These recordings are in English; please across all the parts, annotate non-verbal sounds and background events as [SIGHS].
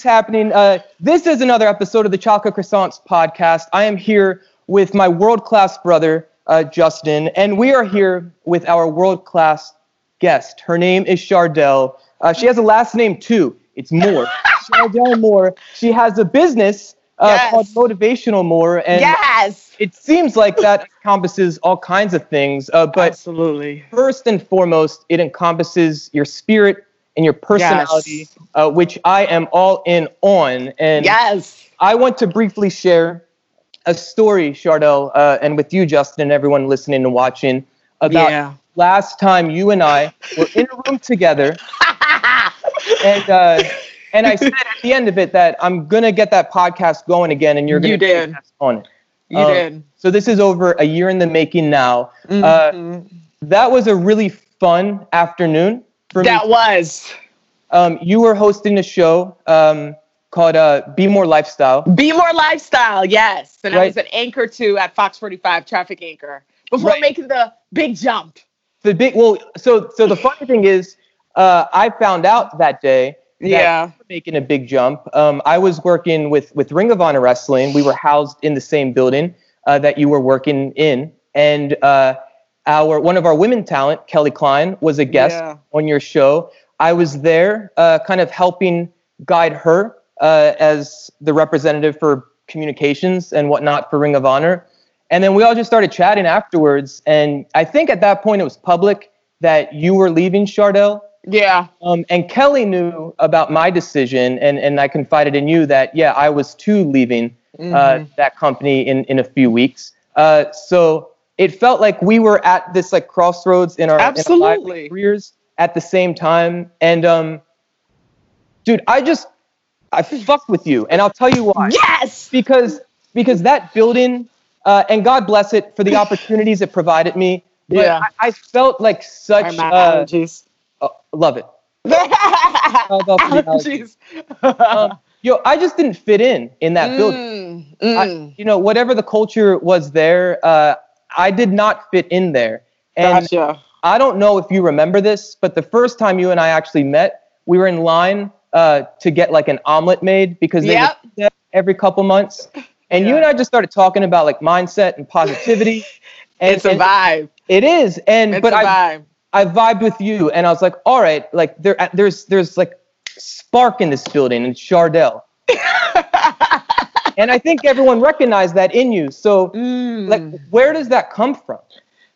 is happening. Uh, this is another episode of the Chocolate Croissants podcast. I am here with my world class brother, uh, Justin, and we are here with our world class guest. Her name is Chardell. Uh, she has a last name too. It's Moore. [LAUGHS] Chardell Moore. She has a business uh, Yes. called Motivational Moore, and Yes. it seems like that encompasses all kinds of things. Uh, but Absolutely. first and foremost, it encompasses your spirit and your personality, uh, which I am all in on. And Yes. I want to briefly share a story, Chardell, uh, and with you, Justin, and everyone listening and watching, about Yeah. last time you and I were in a room together. [LAUGHS] And, uh, and I said at the end of it that I'm going to get that podcast going again, and you're going You to did. on it. You Um, did. So this is over a year in the making now. Uh, Mhm. that was a really fun afternoon that me. was Um, you were hosting a show um, called uh, Be More Lifestyle. Be More Lifestyle. Yes. And I was an anchor too at Fox 45, traffic anchor, before Right. making the big jump. The big well, so so the funny thing is, uh, I found out that day. that Yeah. making a big jump. Um, I was working with with Ring of Honor Wrestling. We were housed in the same building uh, that you were working in, and uh, our one of our women talent, Kelly Klein, was a guest Yeah. on your show. I was there, uh, kind of helping guide her uh, as the representative for communications and whatnot for Ring of Honor. And then we all just started chatting afterwards. And I think at that point it was public that you were leaving Chardell. Yeah. Um, and Kelly knew about my decision, and, and I confided in you that, yeah, I was too leaving uh, Mhm. that company in, in a few weeks. Uh, so it felt like we were at this like crossroads in our, in our Absolutely. careers at the same time. And um, dude, I just I fucked with you, and I'll tell you why. Yes. Because because that building, uh, and God bless it for the opportunities it provided me. Yeah. I, I felt like such uh, allergies. uh, love it. Shout out to the allergies. Um, yo, I just didn't fit in in that building. Mm, I, mm. you know, whatever the culture was there, uh, I did not fit in there. And gotcha. I don't know if you remember this, but the first time you and I actually met, we were in line uh, to get like an omelet made because they Yep. every couple months. And you and I just started talking about like mindset and positivity. And, [LAUGHS] it's a vibe. It is, and It's but I vibe. I vibed with you, and I was like, all right, like there there's there's like spark in this building, and Chardell. [LAUGHS] and I think everyone recognized that in you. So Mm. like, where does that come from?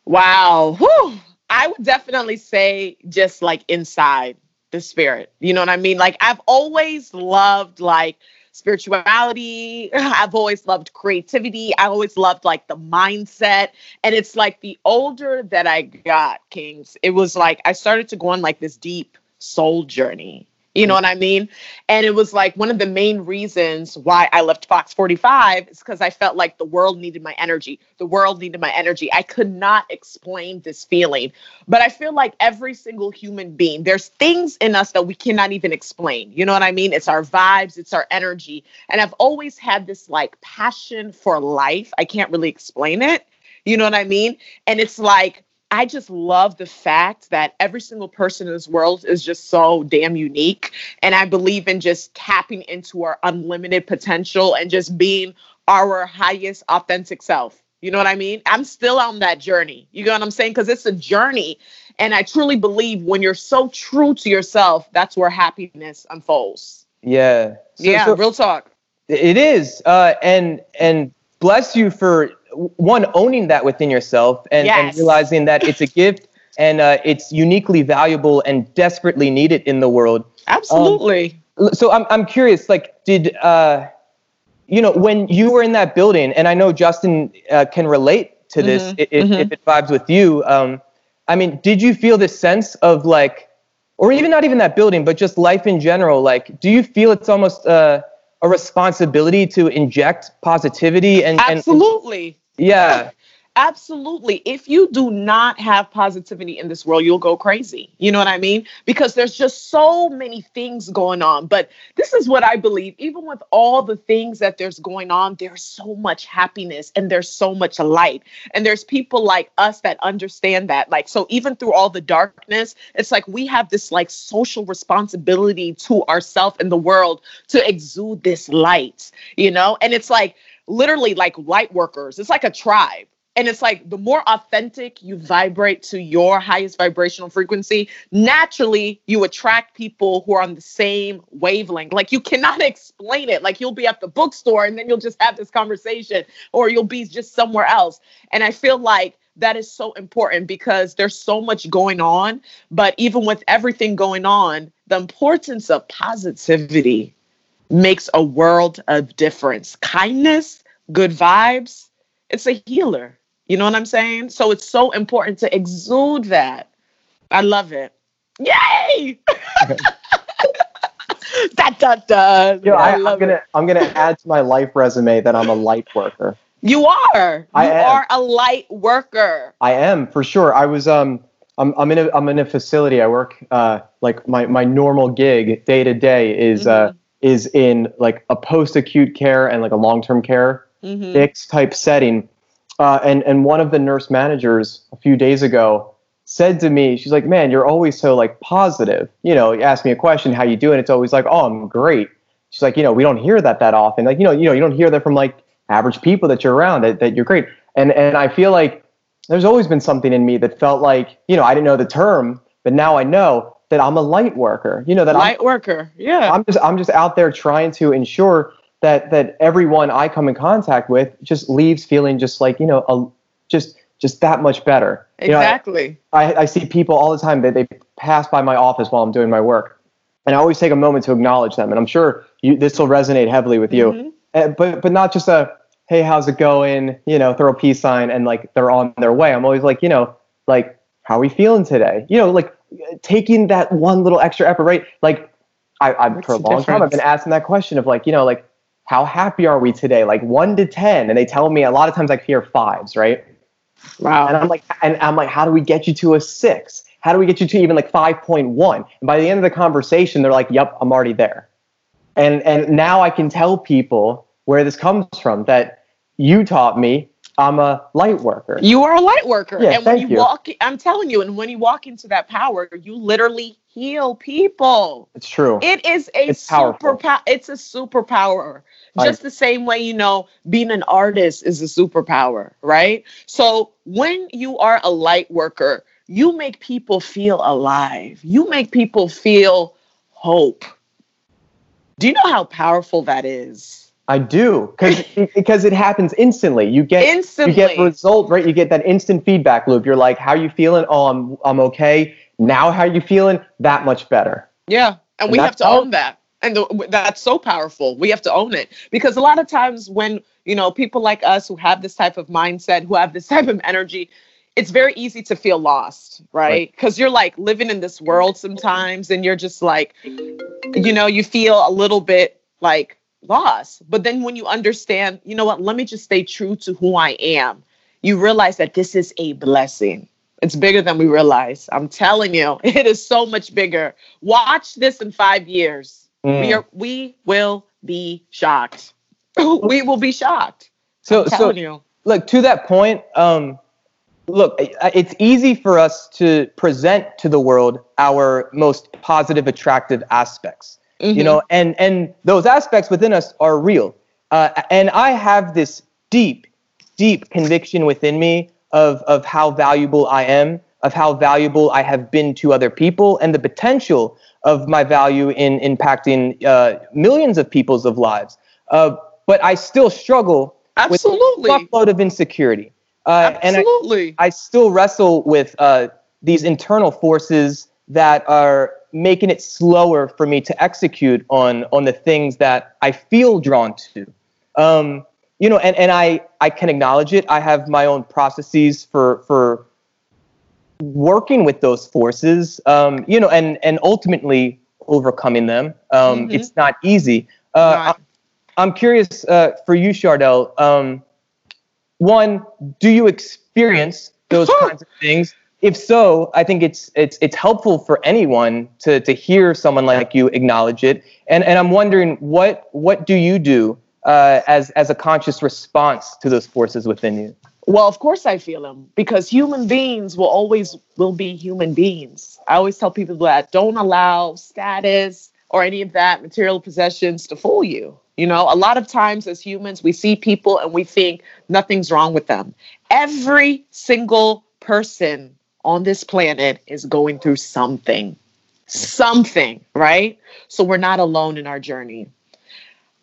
Wow. Whew. I would definitely say just like inside the spirit. You know what I mean? Like I've always loved like spirituality. [LAUGHS] I've always loved creativity. I always loved like the mindset. And it's like the older that I got, Kings, it was like I started to go on like this deep soul journey. You know what I mean? And it was like one of the main reasons why I left Fox 45 is because I felt like the world needed my energy. The world needed my energy. I could not explain this feeling. But I feel like every single human being, there's things in us that we cannot even explain. You know what I mean? It's our vibes, it's our energy. And I've always had this like passion for life. I can't really explain it. You know what I mean? And it's like, I just love the fact that every single person in this world is just so damn unique. And I believe in just tapping into our unlimited potential and just being our highest authentic self. You know what I mean? I'm still on that journey. You know what I'm saying? Because it's a journey. And I truly believe when you're so true to yourself, that's where happiness unfolds. Yeah. So- yeah, so- real talk. It is, uh, and and bless you for one owning that within yourself and, and realizing that it's a gift and uh, it's uniquely valuable and desperately needed in the world. Absolutely. So I'm I'm curious, like, did uh, you know when you were in that building, and I know Justin uh, can relate to this Mhm, i- if, mhm. if it vibes with you. Um, I mean, did you feel this sense of like, or even not even that building, but just life in general? Like, do you feel it's almost uh, a responsibility to inject positivity and, and Absolutely. yeah, Absolutely. If you do not have positivity in this world, you'll go crazy. You know what I mean? Because there's just so many things going on. But this is what I believe. Even with all the things that there's going on, there's so much happiness and there's so much light. And there's people like us that understand that. Like, so even through all the darkness, it's like we have this like social responsibility to ourselves and the world to exude this light, you know? And it's like, literally like light workers. It's like a tribe and it's like the more authentic you vibrate to your highest vibrational frequency, naturally you attract people who are on the same wavelength. Like you cannot [LAUGHS] explain it. Like you'll be at the bookstore and then you'll just have this conversation, or you'll be just somewhere else. And I feel like that is so important because there's so much going on. But even with everything going on, the importance of positivity makes a world of difference. Kindness, good vibes, it's a healer. You know what I'm saying? So it's so important to exude that. I love it. Yay! da, da, da. You know, I, I am gonna it. I'm gonna add to my life resume that I'm a light worker. You are. You am. are a light worker. I am for sure. I was um I'm I'm in a I'm in a facility. I work uh like my my normal gig day to day is uh, mm-hmm. uh is in like a post acute care and like a long term care mm-hmm. fixed type setting uh, and and one of the nurse managers a few days ago said to me, she's like, "Man, you're always so like positive. You know, you ask me a question, how you doing? It's always like, oh, I'm great." She's like, "You know, we don't hear that that often. Like, you know, you know, you don't hear that from like average people that you're around that, that you're great." And and I feel like there's always been something in me that felt like, you know, I didn't know the term, but now I know that I'm a light worker. You know that light I'm, worker. Yeah. I'm just I'm just out there trying to ensure that that everyone I come in contact with just leaves feeling just like you know a, just just that much better. Exactly. You know, I, I, I see people all the time that they, pass by my office while I'm doing my work, and I always take a moment to acknowledge them. And I'm sure you, this will resonate heavily with you. Mm-hmm. Uh, but but not just a hey how's it going you know throw a peace sign and like they're on their way. I'm always like you know like how are we feeling today? You know like taking that one little extra effort right like I, I for a long difference? time I've been asking that question of like you know like how happy are we today? Like one to 10. And they tell me a lot of times I hear fives, right? Wow. And I'm like, and I'm like, how do we get you to a six? How do we get you to even like 5.1? And by the end of the conversation, they're like, yep, I'm already there. And, and now I can tell people where this comes from that you taught me I'm a light worker. You are a light worker. Yeah, and when you, you walk, I'm telling you, and when you walk into that power, you literally heal people. It's true. It is a it's super. It's a superpower. Just the same way, you know, being an artist is a superpower, right? So when you are a light worker, you make people feel alive. You make people feel hope. Do you know how powerful that is? I do, because [LAUGHS] because it happens instantly. You get instantly. you get result right. You get that instant feedback loop. You're like, "How are you feeling? Oh, I'm I'm okay." Now, how you feeling? That much better. Yeah, and, and we have to own that and the, that's so powerful we have to own it because a lot of times when you know people like us who have this type of mindset who have this [LAUGHS] type of energy it's very easy to feel lost right because right. you're like living in this world sometimes and you're just like you know you feel a little bit like lost but then when you understand you know what let me just stay true to who i am you realize that this is a blessing it's bigger than we realize. I'm telling you, [LAUGHS] it is so much bigger. Watch this in five years Mm. We are we will be shocked. [LAUGHS] we will be shocked. So so you. look to that point. Um, look, it's easy for us to present to the world our most positive, attractive aspects. Mm-hmm. You know, and and those aspects within us are real. Uh, and I have this deep, deep conviction within me of of how valuable I am, of how valuable I have been to other people, and the potential of my value in impacting uh, millions of people's of lives. Uh, but I still struggle Absolutely. with a fuckload of insecurity. Uh, Absolutely. And I, I, still wrestle with uh, these internal forces that are making it slower for me to execute on on the things that I feel drawn to. Um, you know, and, and I, I can acknowledge it. I have my own processes for for working with those forces, um, you know, and and ultimately overcoming them. Um, mm-hmm. It's not easy. Uh, I'm, I'm, curious uh, for you, Chardell. Um, one, do you experience those kinds of things. If so, I think it's it's it's helpful for anyone to to hear someone like you acknowledge it. And and I'm wondering what what do you do uh, as as a conscious response to those forces within you? Well, of course I feel them because human beings will always will be human beings. I always tell people that don't allow status or any of that material possessions to fool you. You know, a lot of times as humans, we see people and we think nothing's wrong with them. Every single person on this planet is going through something, something, right? So we're not alone in our journey.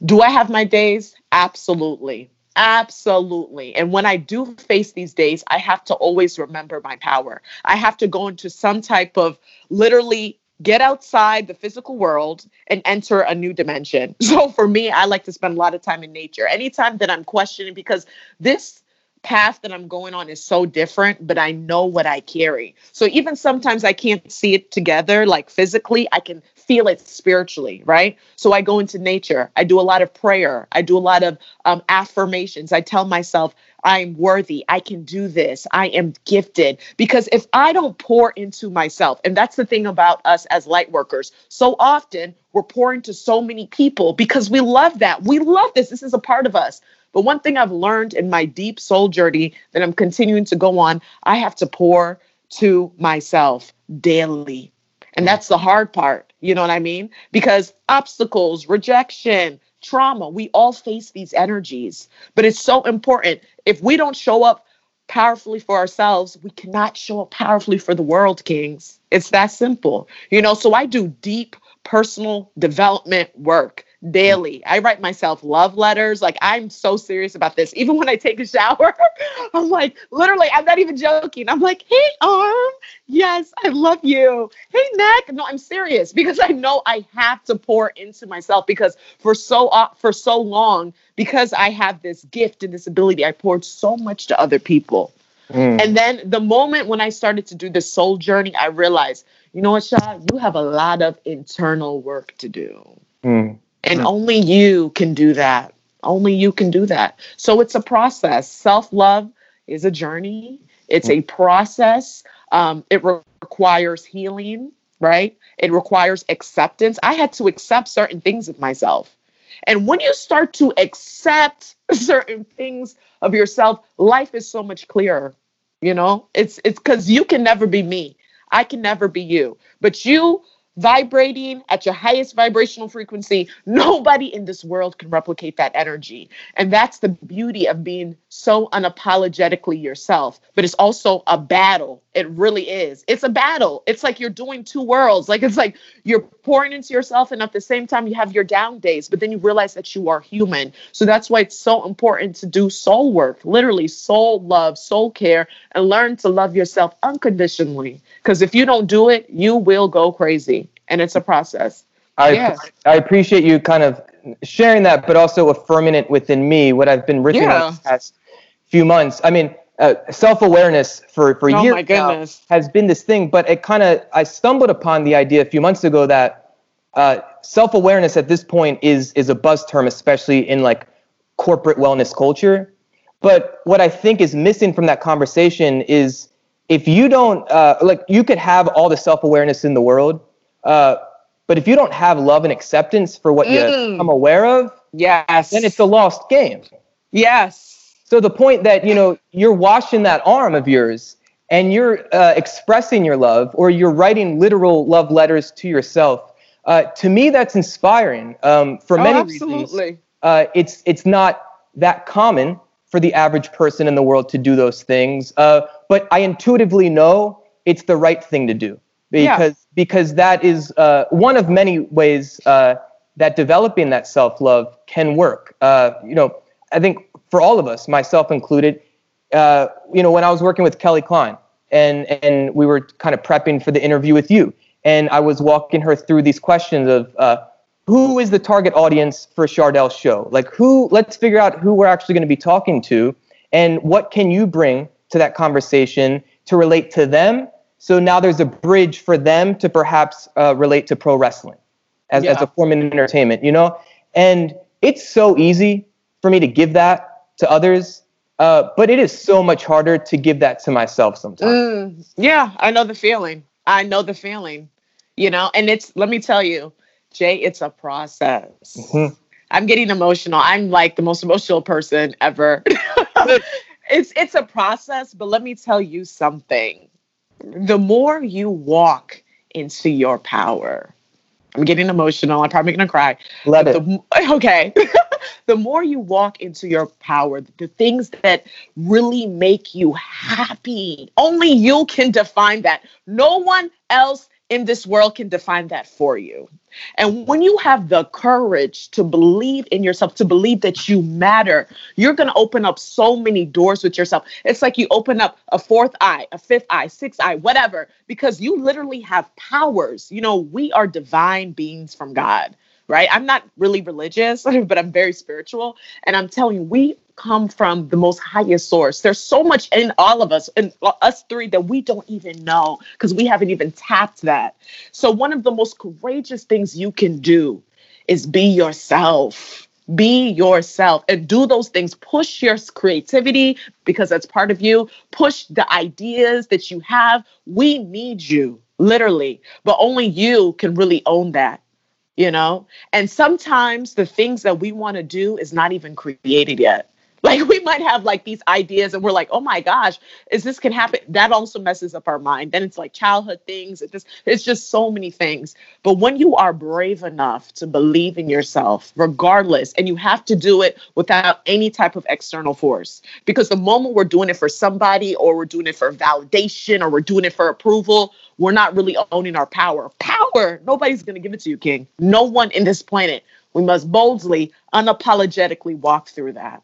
Do I have my days? Absolutely. Absolutely. And when I do face these days, I have to always remember my power. I have to go into some type of literally get outside the physical world and enter a new dimension. [LAUGHS] So for me, I like to spend a lot of time in nature. Anytime that I'm questioning, because this path that I'm going on is so different, but I know what I carry. So even sometimes I can't see it together, like physically, I can feel it spiritually, right? So I go into nature. I do a lot of prayer. I do a lot of um, affirmations. I tell myself, I'm worthy. I can do this. I am gifted. Because if I don't pour into myself, and that's the thing about us as light workers, so often we're pouring to so many people because we love that. We love this. This is a part of us. But one thing I've learned in my deep soul journey that I'm continuing to go on, I have to pour to myself daily. And that's the hard part. You know what I mean? Because obstacles, rejection, trauma, we all face these energies. But it's so important. If we don't show up powerfully for ourselves, we cannot show up powerfully for the world, Kings. It's that simple. You know, so I do deep personal development work daily. I write myself love letters. Like I'm so serious about this. Even when I take a shower, [LAUGHS] I'm like, literally, I'm not even joking. I'm like, hey, arm, yes, I love you. Hey, neck. No, I'm serious because I know I have to pour into myself because for so uh, for so long, because I have this gift and this ability, I poured so much to other people. Mm. And then the moment when I started to do the soul journey, I realized, you know what, Shah, you have a lot of internal work to do. Mm. And mm. only you can do that. Only you can do that. So it's a process. Self love is a journey, it's a process. Um, it re- requires healing, right? It requires acceptance. I had to accept certain things of myself. And when you start to accept [LAUGHS] certain things of yourself, life is so much clearer. You know, it's it's because you can never be me. I can never be you. But you vibrating at your highest vibrational frequency, nobody in this world can replicate that energy. And that's the beauty of being so unapologetically yourself. But it's also a battle. It really is. It's a battle. It's like you're doing two worlds. Like it's like you're pouring into yourself, and at the same time, you have your down days, but then you realize that you are human. So that's why it's so important to do soul work, literally soul love, soul care, and learn to love yourself unconditionally. Because if you don't do it, you will go crazy and it's a process. I, yeah. I appreciate you kind of sharing that, but also affirming it within me, what I've been working yeah. on the past few months. I mean, uh, self-awareness for, for oh years now has been this thing, but it kind of, I stumbled upon the idea a few months ago that uh, self-awareness at this point is, is a buzz term, especially in like corporate wellness culture. But what I think is missing from that conversation is if you don't, uh, like you could have all the self-awareness in the world, uh, but if you don't have love and acceptance for what mm. you come aware of, yes, then it's a lost game. Yes. So the point that you know you're washing that arm of yours and you're uh, expressing your love, or you're writing literal love letters to yourself. Uh, to me, that's inspiring. Um, for oh, many absolutely. reasons, uh, it's it's not that common for the average person in the world to do those things. Uh, but I intuitively know it's the right thing to do because. Because that is uh, one of many ways uh, that developing that self love can work. Uh, you know, I think for all of us, myself included, uh, you know, when I was working with Kelly Klein and and we were kind of prepping for the interview with you, and I was walking her through these questions of uh, who is the target audience for Chardell's show? Like who? Let's figure out who we're actually going to be talking to, and what can you bring to that conversation to relate to them so now there's a bridge for them to perhaps uh, relate to pro wrestling as, yeah. as a form of entertainment, you know? And it's so easy for me to give that to others. Uh, but it is so much harder to give that to myself sometimes. Mm, yeah, I know the feeling. I know the feeling. You know, and it's let me tell you, Jay, it's a process. Mhm. I'm getting emotional. I'm like the most emotional person ever. [LAUGHS] it's it's a process, but let me tell you something. The more you walk into your power, I'm getting emotional. I'm probably gonna cry. Let it. the, [LAUGHS] okay. [LAUGHS] the more you walk into your power, the things that really make you happy, only you can define that. No one else in this world can define that for you. And when you have the courage to believe in yourself, to believe that you matter, you're going to open up so many doors with yourself. It's like you open up a fourth eye, a fifth eye, sixth eye, whatever, because you literally have powers. You know, we are divine beings from God, right? I'm not really religious, [LAUGHS] but I'm very spiritual. And I'm telling you, we come from the most highest source. There's so much in all of us, in uh, us three, that we don't even know because we haven't even tapped that. So, one of the most courageous things you can do is be yourself. Be yourself and do those things. Push your creativity because that's part of you. Push the ideas that you have. We need you, literally, but only you can really own that, you know? And sometimes the things that we want to do is not even created yet. [LAUGHS] Like we might have like these ideas and we're like, oh my gosh, is this can happen? That also messes up our mind. Then it's like childhood things. It just it's just so many things. But when you are brave enough to believe in yourself, regardless, and you have to do it without any type of external force. Because the moment we're doing it for somebody or we're doing it for validation or we're doing it for approval, we're not really owning our power. Power, nobody's gonna give it to you, King. No one in this planet. We must boldly, unapologetically walk through that.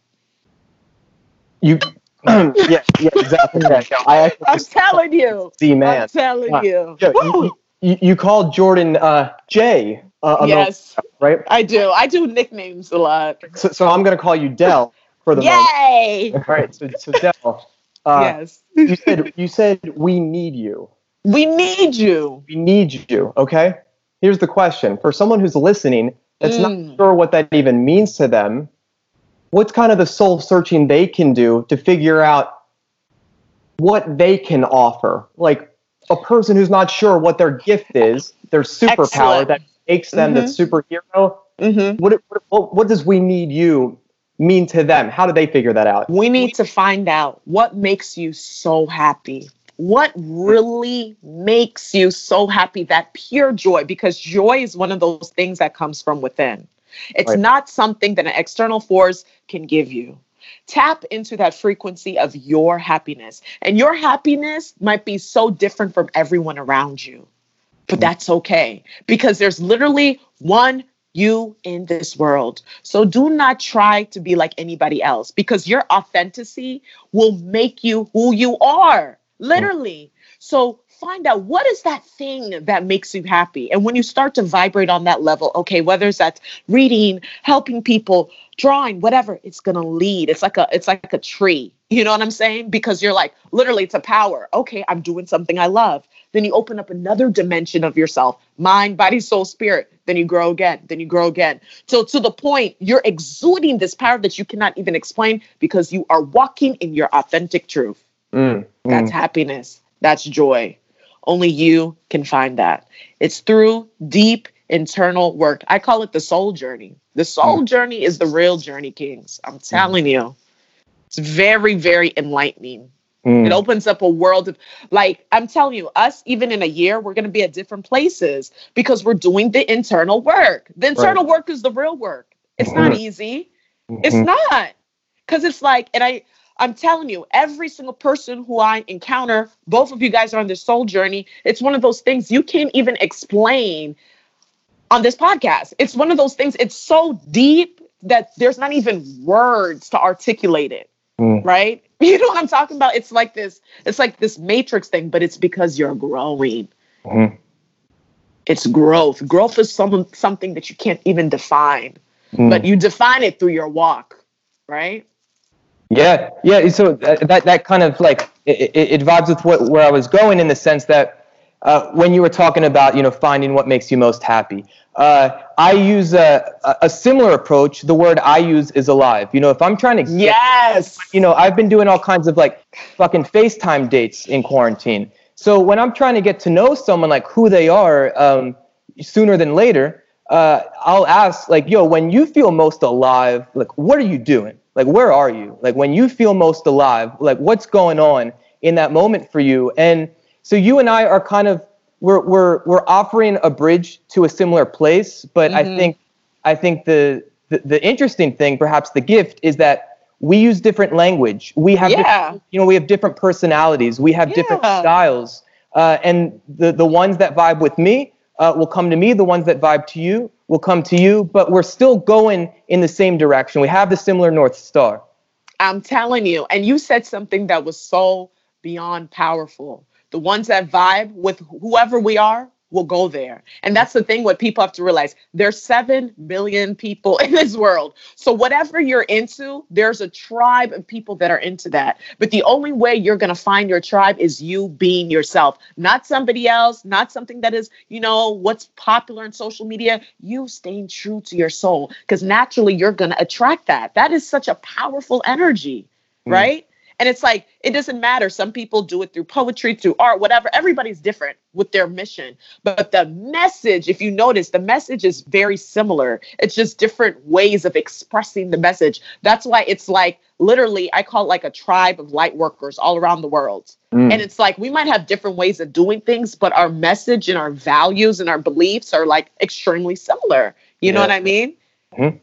You, [CLEARS THROAT] yeah, yeah, exactly. That. [LAUGHS] I actually I'm telling you. see I'm telling Yeah. you. Yeah, Woo! you, you, you called Jordan uh, Jay, uh, a moment, yes, right? I do. I do nicknames a lot. So, so I'm gonna call you Dell for the moment. Yay! All right. So, so Dell, uh, yes. you said you said we need you. We need you. We need you. Okay. Here's the question for someone who's listening that's Mm. not sure what that even means to them. What's kind of the soul searching they can do to figure out what they can offer? Like a person who's not sure what their gift is, their superpower Excellent. that makes them the superhero. Mm-hmm. What, what what does we need you mean to them? How do they figure that out? We need to find out what makes you so happy. What really makes you so happy? That pure joy, because joy is one of those things that comes from within. It's Right. not something that an external force can give you. Tap into that frequency of your happiness. And your happiness might be so different from everyone around you, but mm. that's okay because there's literally one you in this world. So do not try to be like anybody else because your authenticity will make you who you are, mm. literally. So find out what is that thing that makes you happy. And when you start to vibrate on that level, okay, whether it's that reading, helping people, drawing, whatever, it's gonna lead. It's like a it's like a tree. You know what I'm saying? Because you're like, literally, it's a power. Okay, I'm doing something I love. Then you open up another dimension of yourself mind, body, soul, spirit. Then you grow again. Then you grow again. So to the point, you're exuding this power that you cannot even explain because you are walking in your authentic truth. Mm, That's mm. happiness. That's joy. Only you can find that. It's through deep internal work. I call it the soul journey. The soul journey is the real journey, Kings. I'm telling you. It's very, very enlightening. Mm. It opens up a world of, like, I'm telling you, us, even in a year, we're going to be at different places because we're doing the internal work. The internal work is the real work. It's not Mhm. easy. It's Mhm. not. Because it's like, and I, I'm telling you, every single person who I encounter, both of you guys are on this soul journey. It's one of those things you can't even explain on this podcast. It's one of those things, it's so deep that there's not even words to articulate it. Mm. Right? [LAUGHS] You know what I'm talking about? It's like this, it's like this matrix thing, but it's because you're growing. Mhm. It's growth. Growth is some, something that you can't even define, Mm. but you define it through your walk, right? Yeah, yeah. So that that, that kind of like it, it, it vibes with what where I was going in the sense that uh, when you were talking about you know finding what makes you most happy, uh, I use a, a similar approach. The word I use is alive. You know, if I'm trying to, get, yes, you know, I've been doing all kinds of like fucking FaceTime dates in quarantine. So when I'm trying to get to know someone, like who they are, um, sooner than later, uh, I'll ask, like, yo, when you feel most alive, like, what are you doing? Like, where are you? Like, when you feel most alive, like, what's going on in that moment for you? And so you and I are kind of we're we're we're offering a bridge to a similar place, but mm-hmm. I think I think the, the, the interesting thing, perhaps the gift, is that we use different language. We have yeah. you know we have different personalities. We have yeah. different styles, uh, and the the ones that vibe with me uh, will come to me. The ones that vibe to you will come to you. But we're still going in the same direction. We have the similar north star. I'm telling you, and you said something that was so beyond powerful the ones that vibe with whoever we are will go there. And that's the thing what people have to realize. There's 7 billion people [LAUGHS] in this world. So whatever you're into, there's a tribe of people that are into that. But the only way you're going to find your tribe is you being yourself, not somebody else, not something that is, you know, what's popular in social media, you staying true to your soul because naturally you're going to attract that. That is such a powerful energy, mm. right? And it's like, it doesn't matter. Some people do it through poetry, through art, whatever. Everybody's different with their mission. But the message, if you notice, the message is very similar. It's just different ways of expressing the message. That's why it's like literally, I call it like a tribe of light workers all around the world. Mm. And it's like we might have different ways of doing things, but our message and our values and our beliefs are like extremely similar. You yeah. know what I mean? Mm-hmm.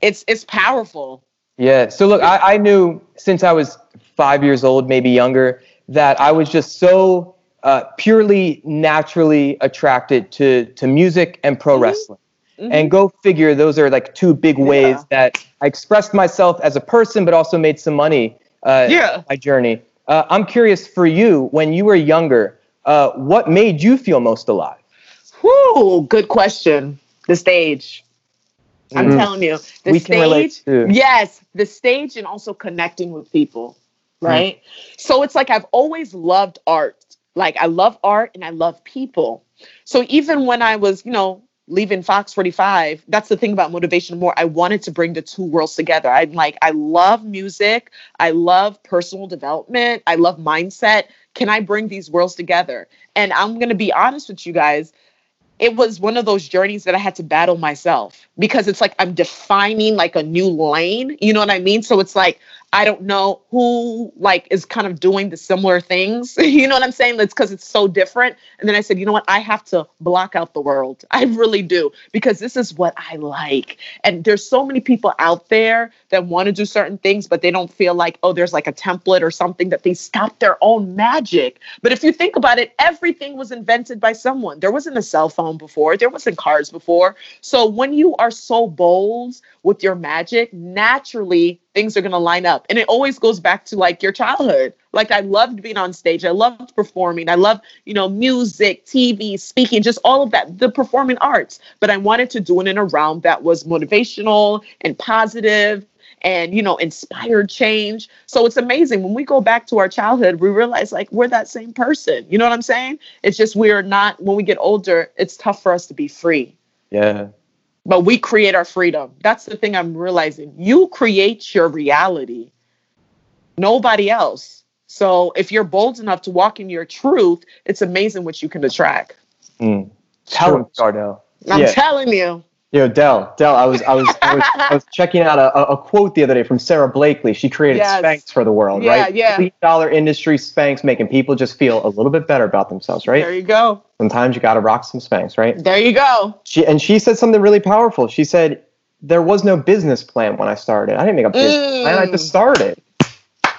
It's it's powerful. Yeah. So look, I, I knew since I was five years old, maybe younger, that I was just so uh, purely naturally attracted to to music and pro mm-hmm. wrestling. Mm-hmm. And go figure, those are like two big ways yeah. that I expressed myself as a person, but also made some money. Uh, yeah. My journey. Uh, I'm curious for you, when you were younger, uh, what made you feel most alive? Whoo, good question. The stage. I'm mm-hmm. telling you, the we stage. Yes, the stage and also connecting with people, mm-hmm. right? Mm-hmm. So it's like I've always loved art. Like I love art and I love people. So even when I was, you know, leaving Fox 45, that's the thing about Motivational Moore. I wanted to bring the two worlds together. I'm like, I love music, I love personal development, I love mindset. Can I bring these worlds together? And I'm going to be honest with you guys it was one of those journeys that I had to battle myself because it's like I'm defining like a new lane. You know what I mean? So it's like I don't know who like is kind of doing the similar things. [LAUGHS] you know what I'm saying? That's because it's so different. And then I said, you know what? I have to block out the world. [LAUGHS] I really do because this is what I like. And there's so many people out there that want to do certain things, but they don't feel like, oh, there's like a template or something that they stop their own magic. But if you think about it, everything was invented by someone. There wasn't a cell phone before, there wasn't cars before. So when you are so bold with your magic, naturally things are going to line up. And it always goes back to like your childhood. Like I loved being on stage. I loved performing. I loved, you know, music, TV, speaking, just all of that, the performing arts. But I wanted to do it in a realm that was motivational and positive and you know inspired change so it's amazing when we go back to our childhood we realize like we're that same person you know what i'm saying it's just we're not when we get older it's tough for us to be free yeah but we create our freedom. That's the thing I'm realizing. You create your reality, nobody else. So if you're bold enough to walk in your truth, it's amazing what you can attract. Mm. Tell him, Darnell. I'm yeah. telling you. Yo, Dell, Dell, I was, I was, I was, I was checking out a, a quote the other day from Sara Blakely. She created yes. Spanx for the world, yeah, right? Yeah, yeah. Dollar industry Spanx, making people just feel a little bit better about themselves, right? There you go. Sometimes you got to rock some Spanx, right? There you go. She and she said something really powerful. She said there was no business plan when I started. I didn't make a business mm. plan. I just started.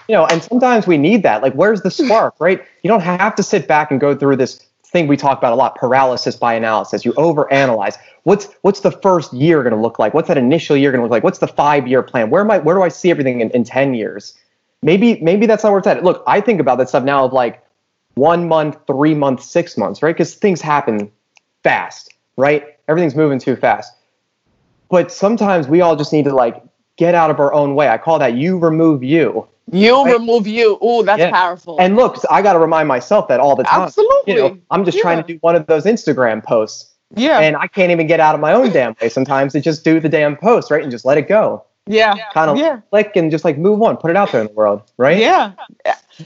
You know, and sometimes we need that. Like, where's the spark, right? You don't have to sit back and go through this thing we talk about a lot paralysis by analysis you overanalyze what's what's the first year going to look like what's that initial year going to look like what's the five year plan where am i where do i see everything in, in 10 years maybe maybe that's not where it's at look i think about that stuff now of like one month three months six months right because things happen fast right everything's moving too fast but sometimes we all just need to like get out of our own way i call that you remove you you right? remove you. Oh, that's yeah. powerful. And look, I got to remind myself that all the time. Absolutely. You know, I'm just yeah. trying to do one of those Instagram posts. Yeah. And I can't even get out of my own damn way sometimes to just do the damn post, right? And just let it go. yeah. Kind of Yeah. click and just like move on, put it out there in the world, right? Yeah.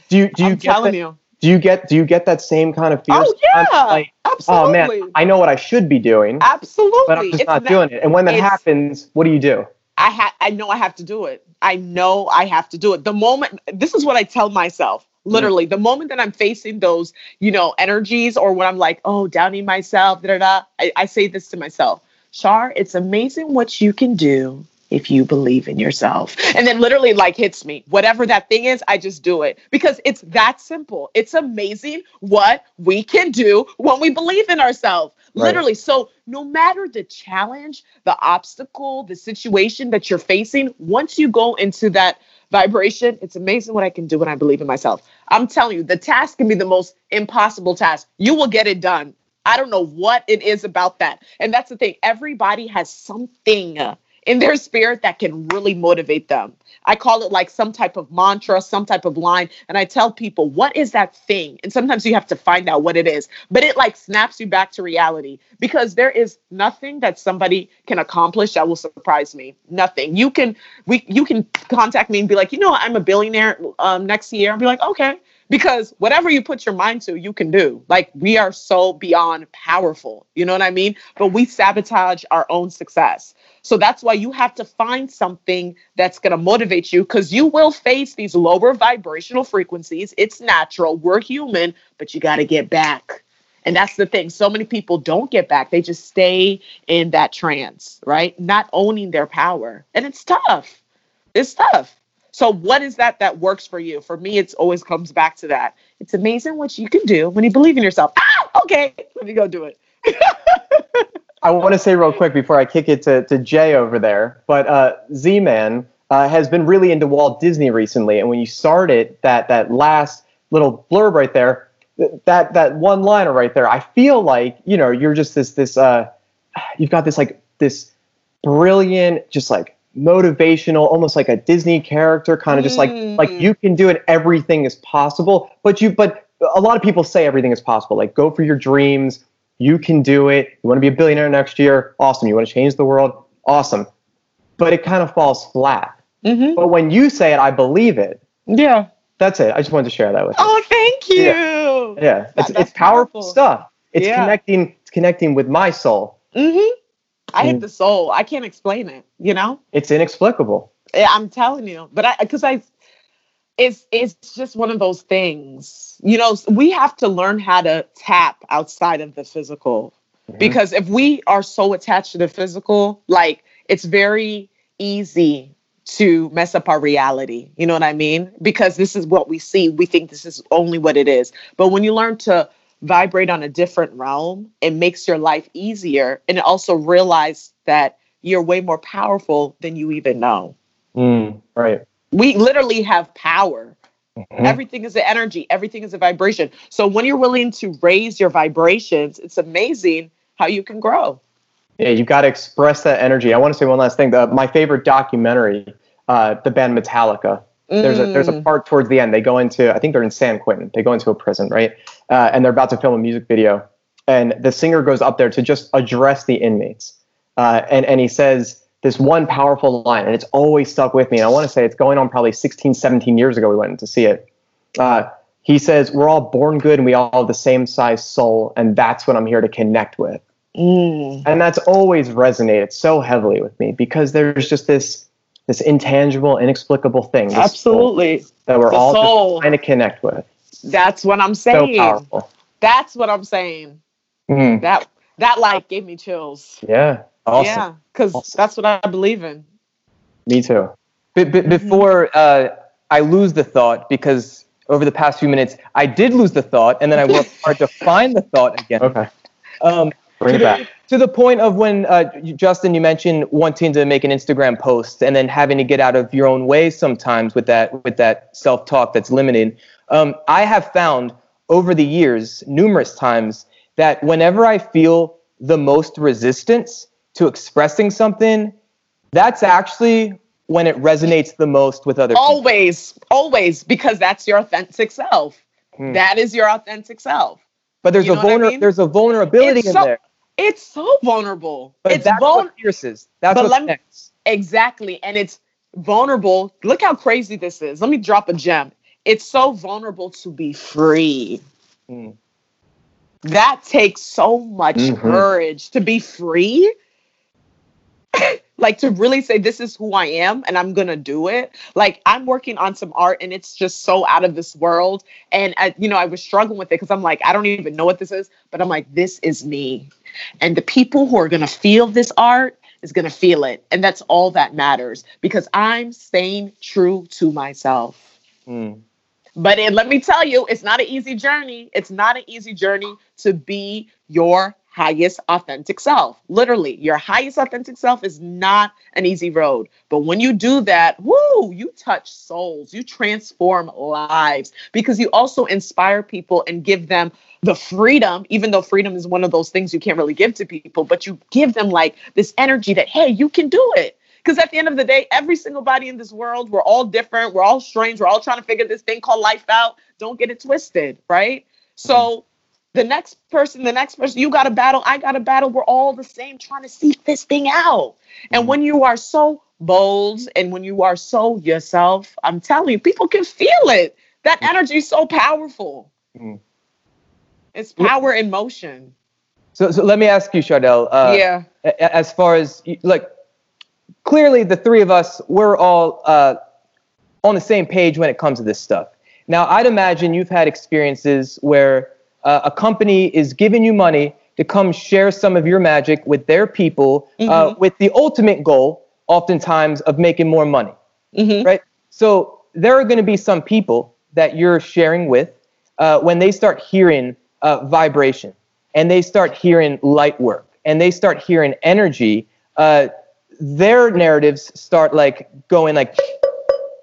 Do you do you I'm get telling that, you. do you get do you get that same kind of fear? Oh yeah. Like, absolutely. oh man, I know what I should be doing, absolutely. but I'm just It's not doing it. And when that happens, what do you do? I ha- I know I have to do it. I know I have to do it. The moment this is what I tell myself. Mm-hmm. Literally, the moment that I'm facing those, you know, energies or when I'm like, oh, downing myself, da da da, I, I say this to myself. Shar, it's amazing what you can do if you believe in yourself. And then literally like hits me. Whatever that thing is, I just do it because it's that simple. It's amazing what we can do when we believe in ourselves. Right. Literally. So no matter the challenge, the obstacle, the situation that you're facing, once you go into that vibration, it's amazing what I can do when I believe in myself. I'm telling you, the task can be the most impossible task. You will get it done. I don't know what it is about that. And that's the thing. Everybody has something in their spirit that can really motivate them. I call it like some type of mantra, some type of line. And I tell people, what is that thing? And sometimes you have to find out what it is, but it like snaps you back to reality because there is nothing that somebody can accomplish that will surprise me. Nothing. You can, we, you can contact me and be like, you know, I'm a billionaire um, next year. I'll be like, okay. Because whatever you put your mind to, you can do. Like we are so beyond powerful. You know what I mean? But we sabotage our own success. So that's why you have to find something that's going to motivate you because you will face these lower vibrational frequencies. It's natural. We're human, but you got to get back. And that's the thing. So many people don't get back. They just stay in that trance, right? Not owning their power. And it's tough. It's tough. So what is that that works for you? For me, it's always comes back to that. It's amazing what you can do when you believe in yourself. Ah, okay, let me go do it. [LAUGHS] I want to say real quick before I kick it to, to Jay over there, but uh, Z Man uh, has been really into Walt Disney recently, and when you started that that last little blurb right there, th- that that one liner right there, I feel like you know you're just this this uh, you've got this like this brilliant, just like motivational, almost like a Disney character, kind of just like like Mm. you can do it. Everything is possible, but you but a lot of people say everything is possible. Like go for your dreams. You can do it. You want to be a billionaire next year? Awesome. You want to change the world? Awesome. But it kind of falls flat. Mm-hmm. But when you say it, I believe it. Yeah. That's it. I just wanted to share that with you. Oh, thank you. Yeah, it's, that's it's powerful, powerful. stuff. It's Yeah. connecting. It's connecting with my soul. Mm-hmm. I Mm. hit the soul. I can't explain it. You know. It's inexplicable. I'm telling you, but I because I it's it's just one of those things. You know, we have to learn how to tap outside of the physical Mhm. because if we are so attached to the physical, like it's very easy to mess up our reality. You know what I mean? Because this is what we see. We think this is only what it is. But when you learn to vibrate on a different realm, it makes your life easier and also realize that you're way more powerful than you even know Mm, right. we literally have power. Mhm. Everything is an energy, everything is a vibration. So when you're willing to raise your vibrations, it's amazing how you can grow. Yeah, you got to express that energy. I want to say one last thing. The, my favorite documentary, uh, the band Metallica. There's a there's a Mm. part towards the end. They go into I think they're in San Quentin. They go into a prison, right? Uh, and they're about to film a music video, and the singer goes up there to just address the inmates, uh, and and he says this one powerful line, and it's always stuck with me. And I want to say it's going on probably 16, 17 years ago. We went to see it. Uh, he says, "We're all born good, and we all have the same size soul, and that's what I'm here to connect with." Mm. and that's always resonated so heavily with me because there's just this this intangible inexplicable thing this soul Absolutely. that we're The all soul. just trying to connect with That's what I'm saying. so saying. powerful That's what I'm saying. Mm, That that like gave me chills. yeah awesome Yeah, because Awesome. that's what I believe in. me too But, but before uh, I lose the thought, because over the past few minutes I did lose the thought, and then I worked hard to [LAUGHS] find the thought again. okay Um, bring it back to the point of when uh, Justin, you mentioned wanting to make an Instagram post and then having to get out of your own way sometimes with that with that self talk that's limited. Um, I have found over the years numerous times that whenever I feel the most resistance to expressing something, that's actually when it resonates the most with other people. Always, always, because that's your authentic self. Hmm. That is your authentic self. But there's You a what I mean? there's a vulnerability It's in so- there. It's so vulnerable. But it's that's vulnerable. what pierces. That's But me-. Exactly. And it's vulnerable. Look how crazy this is. Let me drop a gem. It's so vulnerable to be free. Mm. That takes so much Mhm. courage to be free. [LAUGHS] like to really say, this is who I am and I'm going to do it. Like I'm working on some art and it's just so out of this world. And, I, you know, I was struggling with it because I'm like, I don't even know what this is, but I'm like, this is me. And the people who are going to feel this art is going to feel it. And that's all that matters because I'm staying true to myself. Mm. But it, let me tell you, it's not an easy journey. It's not an easy journey to be your highest authentic self. Literally, your highest authentic self is not an easy road. But when you do that, whoo, you touch souls, you transform lives because you also inspire people and give them the freedom, even though freedom is one of those things you can't really give to people, but you give them like this energy that, hey, you can do it. Because at the end of the day, every single body in this world, we're all different. We're all strange. We're all trying to figure this thing called life out. Don't get it twisted, right? So the next person, the next person, you got a battle, I got a battle. We're all the same trying to seek this thing out. And Mhm. when you are so bold and when you are so yourself, I'm telling you, people can feel it. That energy is so powerful. Mhm. It's power in motion. So, so let me ask you, Chardell. Uh, yeah. As far as like, clearly the three of us, we're all uh, on the same page when it comes to this stuff. Now, I'd imagine you've had experiences where uh, a company is giving you money to come share some of your magic with their people, uh, Mhm. with the ultimate goal, oftentimes, of making more money. Mhm. right? So there are going to be some people that you're sharing with uh, when they start hearing uh, vibration and they start hearing light work and they start hearing energy. Uh, their narratives start like going like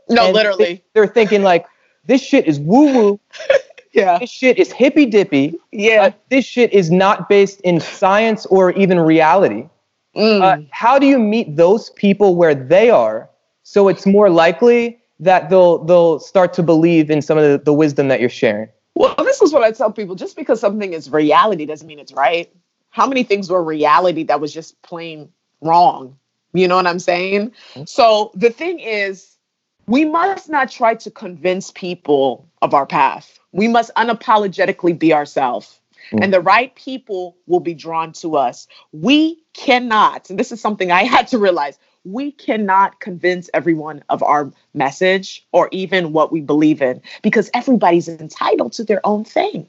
No, literally. they- they're thinking like this shit is woo woo. [LAUGHS] Yeah. This shit is hippy dippy. Yeah. Uh, this shit is not based in science or even reality. Mm. Uh, how do you meet those people where they are so it's more likely that they'll they'll start to believe in some of the, the wisdom that you're sharing Well, this is what I tell people just because something is reality doesn't mean it's right. How many things were reality that was just plain wrong? You know what I'm saying? So the thing is, we must not try to convince people of our path. We must unapologetically be ourselves. Mm. And the right people will be drawn to us. We cannot, and this is something I [LAUGHS] had to realize, we cannot convince everyone of our message or even what we believe in because everybody's entitled to their own thing.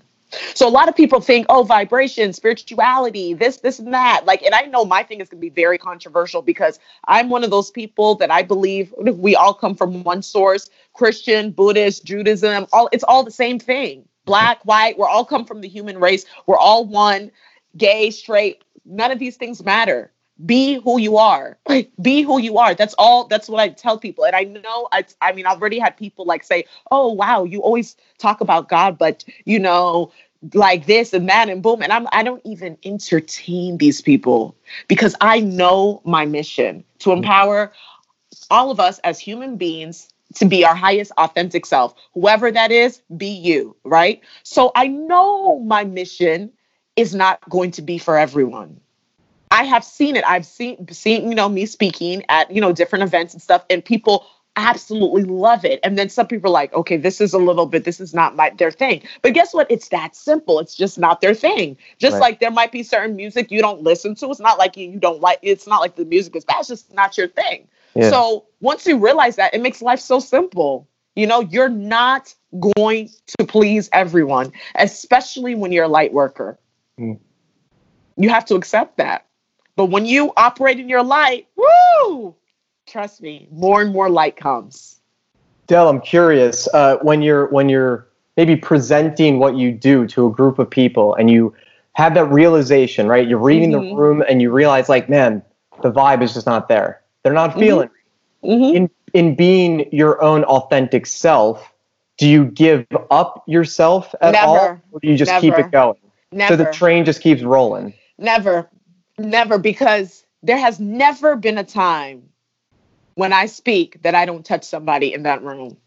So a lot of people think, oh, vibration, spirituality, this, this, and that. Like, and I know my thing is going to be very controversial because I'm one of those people that I believe we all come from one source: Christian, Buddhist, Judaism. All it's all the same thing. Black, white, we're all come from the human race. We're all one. Gay, straight, none of these things matter be who you are. [LAUGHS] Like be who you are. That's all that's what i tell people. And i know i i mean i've already had people like say oh wow you always talk about god but you know like this and that and boom. And i'm i don't even entertain these people because i know my mission to mm-hmm. empower all of us as human beings to be our highest authentic self whoever that is be you right? So i know my mission is not going to be for everyone I have seen it. I've seen seen you know me speaking at you know different events and stuff, and people absolutely love it. And then some people are like, okay, this is a little bit, this is not my their thing. But guess what? It's that simple. It's just not their thing. Just Right. like there might be certain music you don't listen to. It's not like you, you don't like. It's not like the music is bad. It's just not your thing. Yeah. So once you realize that, it makes life so simple. You know, you're not going to please everyone, especially when you're a light worker. Mm. You have to accept that. But when you operate in your light, woo! Trust me, more and more light comes. Dell, I'm curious uh, when you're when you're maybe presenting what you do to a group of people and you have that realization, right? You're reading the Mhm. room and you realize, like, man, the vibe is just not there. They're not Mhm. feeling. Mhm. In in being your own authentic self, do you give up yourself at all, or do you just keep it going? Never, So the train just keeps rolling. never, never, because there has never been a time when I speak that I don't touch somebody in that room.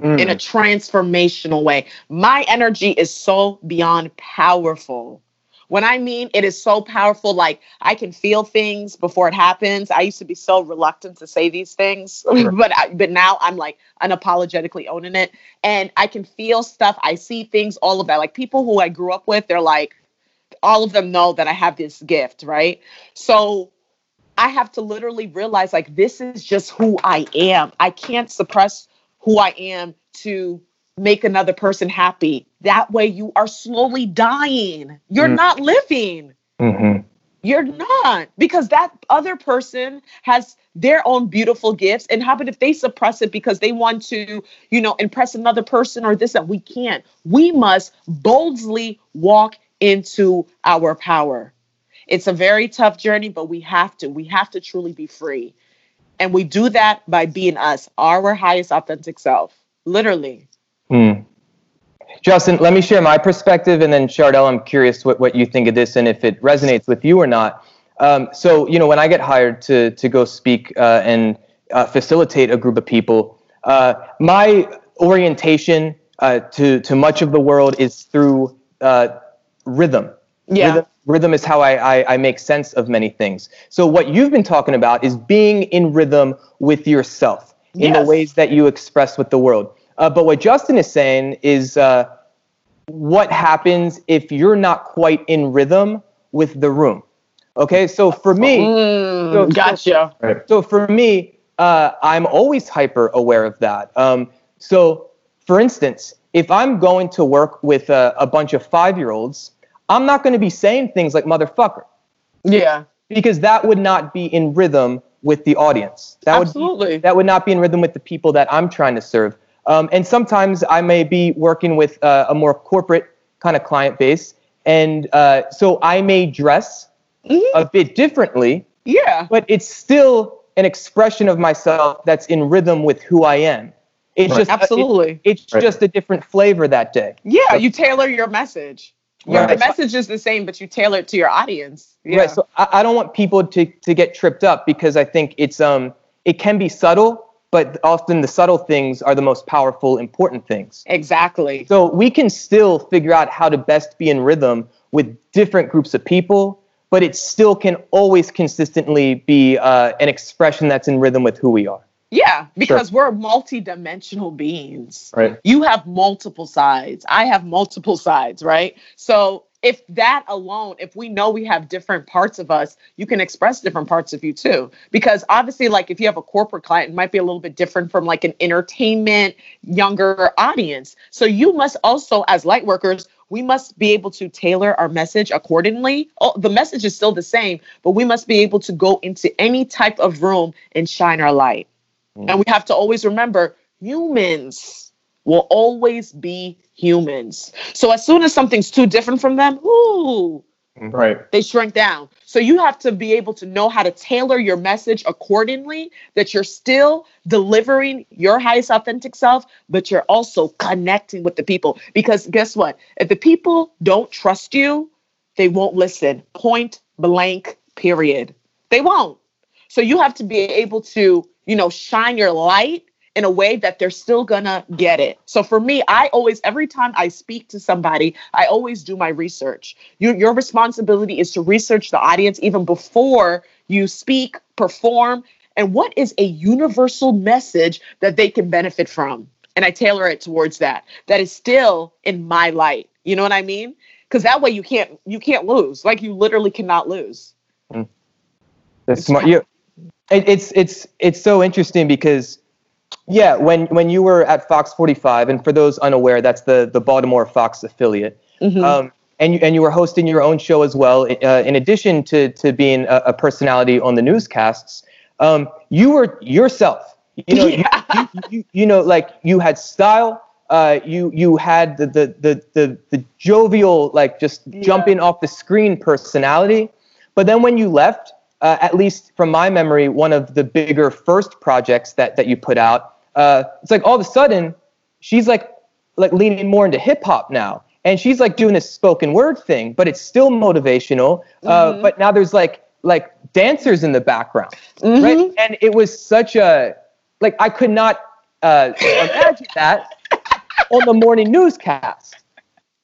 Mm. in a transformational way. My energy is so beyond powerful. When I mean it is so powerful, like I can feel things before it happens. I used to be so reluctant to say these things, [LAUGHS] Sure. but I, but now I'm like unapologetically owning it, and I can feel stuff. I see things, all of that. Like people who I grew up with, they're like, all of them know that I have this gift, right? So I have to literally realize like this is just who I am. I can't suppress who I am to make another person happy. That way you are slowly dying. You're Mm. not living. Mm-hmm. You're not because that other person has their own beautiful gifts. And how about if they suppress it because they want to, you know, impress another person or this that we can't? We must boldly walk into our power. It's a very tough journey, but we have to. We have to truly be free. And we do that by being us, our highest authentic self. Literally. Hmm. Justin, let me share my perspective, and then Chardell, I'm curious what, what you think of this and if it resonates with you or not. Um, so, you know, when I get hired to to go speak uh, and uh, facilitate a group of people, uh, my orientation uh, to to much of the world is through uh, rhythm. Yeah. Rhythm, rhythm is how I, I I make sense of many things. So, what you've been talking about is being in rhythm with yourself in the ways that you express with the world. Uh, but what Justin is saying is uh, what happens if you're not quite in rhythm with the room. Okay, so for me, Mm, so- gotcha. Right. so for me, uh, I'm always hyper aware of that. Um, so, for instance, if I'm going to work with a, a bunch of five year olds, I'm not going to be saying things like motherfucker Yeah. because that would not be in rhythm with the audience. That would Absolutely. be, that would not be in rhythm with the people that I'm trying to serve. Um, and sometimes I may be working with uh, a more corporate kind of client base, and uh, so I may dress Mhm. a bit differently, Yeah. but it's still an expression of myself that's in rhythm with who I am. It's Right. just it- Absolutely. it's Right. just a different flavor that day. Yeah, you tailor your message. Your Right. message is the same, but you tailor it to your audience. Yeah. Right. So I, I don't want people to, to get tripped up because I think it's um it can be subtle, but often the subtle things are the most powerful, important things. exactly. So we can still figure out how to best be in rhythm with different groups of people, but it still can always consistently be uh, an expression that's in rhythm with who we are. Yeah, because we're multi-dimensional beings. Right. You have multiple sides. I have multiple sides, right? So if that alone, if we know we have different parts of us, you can express different parts of you too. Because obviously, like if you have a corporate client, it might be a little bit different from like an entertainment, younger audience. So you must also, as light workers, we must be able to tailor our message accordingly. Oh, the message is still the same, but we must be able to go into any type of room and shine our light. Mm. And we have to always remember humans will always be humans. So as soon as something's too different from them, ooh, mm-hmm. Right. they shrink down. So you have to be able to know how to tailor your message accordingly that you're still delivering your highest authentic self, but you're also connecting with the people. Because guess what? If the people don't trust you, they won't listen. Point blank, period. They won't. So you have to be able to, you know, shine your light in a way that they're still gonna get it. So for me, I always, every time I speak to somebody, I always do my research. Your your responsibility is to research the audience even before you speak, perform, and what is a universal message that they can benefit from. And I tailor it towards that. That is still in my light. You know what I mean? Because that way you can't you can't lose. Like you literally cannot lose. Mm. The smart you it, it's it's it's so interesting because yeah when when you were at fox 45 and for those unaware that's the the baltimore fox affiliate. Mhm. um, and you and you were hosting your own show as well uh, in addition to to being a, a personality on the newscasts. Um, you were yourself. You know [LAUGHS] you, you, you, you know like you had style uh, you you had the the the the, the jovial like just jumping off the screen personality. But then when you left uh, at least from my memory, one of the bigger first projects that that you put out, uh, it's like all of a sudden she's like like leaning more into hip hop now, and she's like doing this spoken word thing, but it's still motivational. Uh, Mhm. but now there's like like dancers in the background, Mhm. right? And it was such a like I could not uh, imagine that on the morning newscast,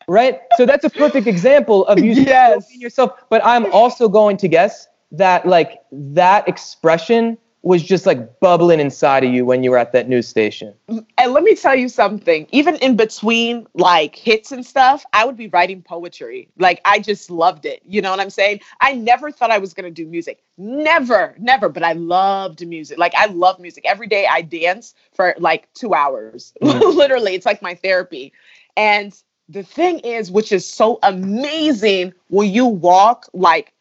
right? So that's a perfect example of you [LAUGHS] Yes. yourself. But I'm also going to guess that like that expression was just like bubbling inside of you when you were at that news station. And let me tell you something. Even in between like hits and stuff, I would be writing poetry. Like I just loved it. You know what I'm saying? I never thought I was gonna do music. Never, never. But I loved music. Like I love music. Every day I dance for like two hours. [LAUGHS] Mm-hmm. Literally, it's like my therapy. And the thing is, which is so amazing when you walk like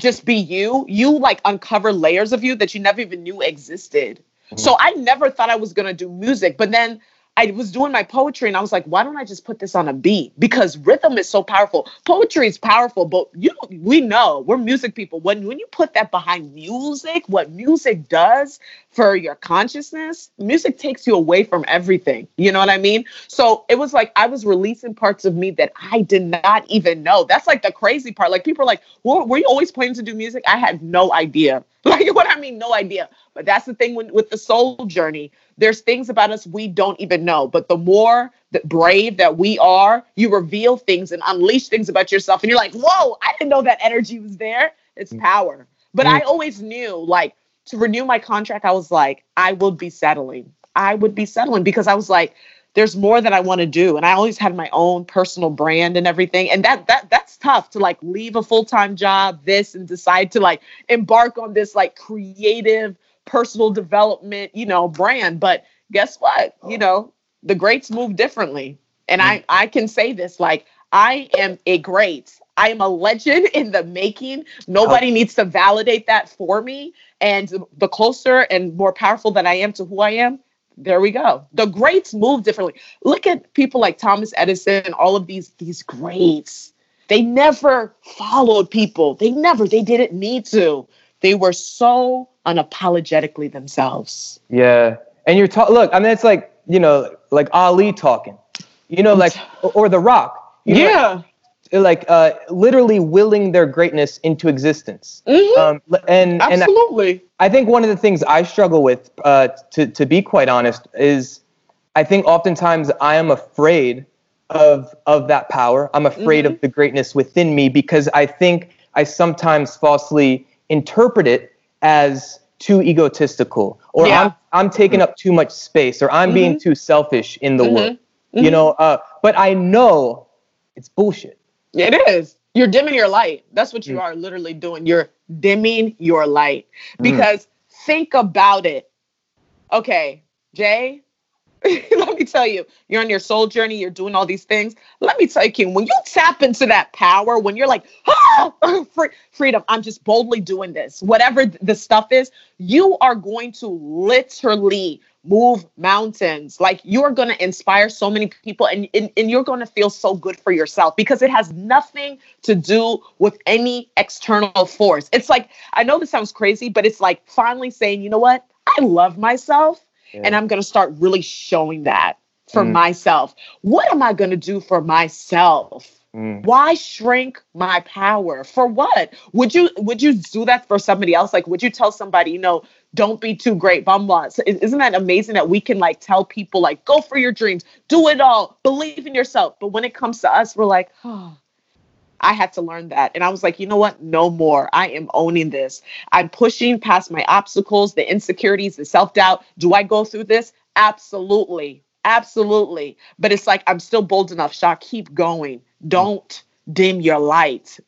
just be you, you like uncover layers of you that you never even knew existed. Mm-hmm. So I never thought I was gonna do music, but then I was doing my poetry and I was like, why don't I just put this on a beat? Because rhythm is so powerful. Poetry is powerful, but you we know we're music people. When when you put that behind music, what music does for your consciousness, music takes you away from everything. You know what I mean? So it was like I was releasing parts of me that I did not even know. That's like the crazy part. Like people are like, were you always planning to do music? I had no idea. [LAUGHS] Like what I mean, no idea. But that's the thing when, with the soul journey. There's things about us we don't even know. But the more that brave that we are, you reveal things and unleash things about yourself. And you're like, whoa, I didn't know that energy was there. It's mm. power. But mm. I always knew, like, to renew my contract, I was like, I would be settling. I would be settling because I was like, there's more that I want to do. And I always had my own personal brand and everything. And that that that's tough to like leave a full-time job, this and decide to like embark on this like creative personal development, you know, brand. But guess what? You oh. know, the greats move differently. And I mm. I can say this like I am a great. I am a legend in the making. Nobody oh. needs to validate that for me. And the closer and more powerful that I am to who I am, there we go. The greats move differently. Look at people like Thomas Edison and all of these these greats. They never followed people. They never. They didn't need to. They were so unapologetically themselves. Yeah. And you're talking, look, I mean, it's like, you know, like Ali talking, you know, like, or, or The Rock. You know, Yeah. Like, uh, literally willing their greatness into existence. Mhm. Um, l- and, and I- Absolutely. I think one of the things I struggle with, uh, to, to be quite honest, is I think oftentimes I am afraid of, of that power. I'm afraid of the greatness within me because I think I sometimes falsely interpret it as too egotistical or Yeah. I'm, I'm taking up too much space or I'm being too selfish in the world. You Mhm. know, uh, but I know it's bullshit. It is. You're dimming your light. That's what you Mm. are literally doing. You're dimming your light. Mm. Because think about it. Okay, Jay, [LAUGHS] let me tell you, you're on your soul journey, you're doing all these things. Let me tell you, King, when you tap into that power, when you're like, [LAUGHS] ah, [LAUGHS] free, freedom, I'm just boldly doing this, whatever th- the stuff is, you are going to literally move mountains. Like you're going to inspire so many people and, and, and you're going to feel so good for yourself because it has nothing to do with any external force. It's like, I know this sounds crazy, but it's like finally saying, you know what? I love myself and I'm going to start really showing that for Mm. myself. What am I going to do for myself? Mm. Why shrink my power? For what? Would you would you do that for somebody else? Like would you tell somebody, you know, don't be too great. So, is- isn't that amazing that we can like tell people like go for your dreams, do it all, believe in yourself. But when it comes to us, we're like, oh, I had to learn that. And I was like, you know what? No more. I am owning this. I'm pushing past my obstacles, the insecurities, the self doubt. Do I go through this? Absolutely. Absolutely. But it's like, I'm still bold enough. Shaw, keep going. Don't dim your light.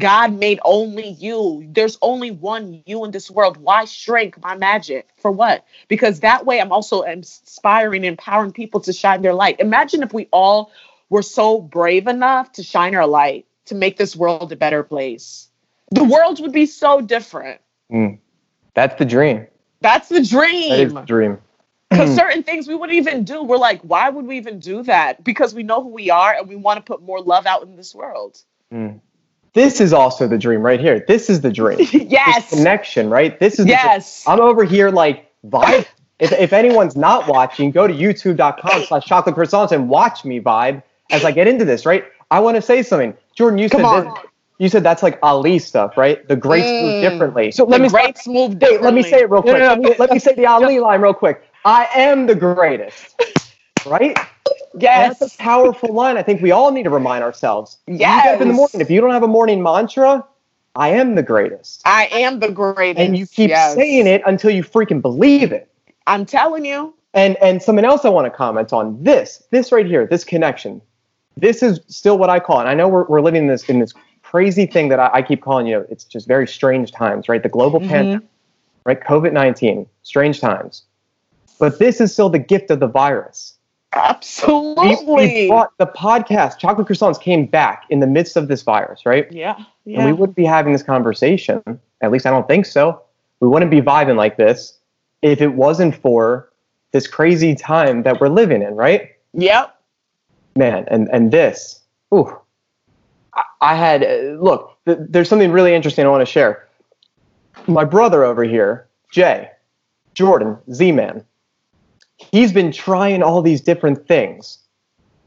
God made only you. There's only one you in this world. Why shrink my magic? For what? Because that way I'm also inspiring, empowering people to shine their light. Imagine if we all were so brave enough to shine our light to make this world a better place. The world would be so different. Mm. That's the dream. That's the That is dream. the dream. Because certain things we wouldn't even do. We're like, why would we even do that? Because we know who we are and we want to put more love out in this world. Mm. This is also the dream right here. This is the dream. [LAUGHS] yes. This connection, right? This is the dream. Yes. I'm over here like vibe. [LAUGHS] if, if anyone's not watching, go to youtube.com [LAUGHS] slash chocolate croissants and watch me vibe as I get into this, right? I want to say something. Jordan, you Come said on. this, you said that's like Ali stuff, right? The greats Mm. move differently. So let the me greats move Wait, differently. let me say it real No, quick. no, no. Me, let me say the Ali line real quick. I am the greatest, right? Yes. That's a powerful line. I think we all need to remind ourselves. You get up in the morning. If you don't have a morning mantra, I am the greatest. I am the greatest. And you keep Yes. saying it until you freaking believe it. I'm telling you. And and something else I want to comment on this, this right here, this connection. This is still what I call, and I know we're, we're living in this in this crazy thing that I, I keep calling you. know, It's just very strange times, right? The global Mhm. pandemic, right? COVID nineteen, strange times. But this is still the gift of the virus. We, Absolutely. we brought the podcast, Chocolate Croissants, came back in the midst of this virus, right? yeah. Yeah. And we wouldn't be having this conversation. At least I don't think so. We wouldn't be vibing like this if it wasn't for this crazy time that we're living in, right? yep. Man, and and this, ooh, I, I had uh, look. Th- there's something really interesting I want to share. My brother over here, Jay, Jordan, Z-Man, he's been trying all these different things,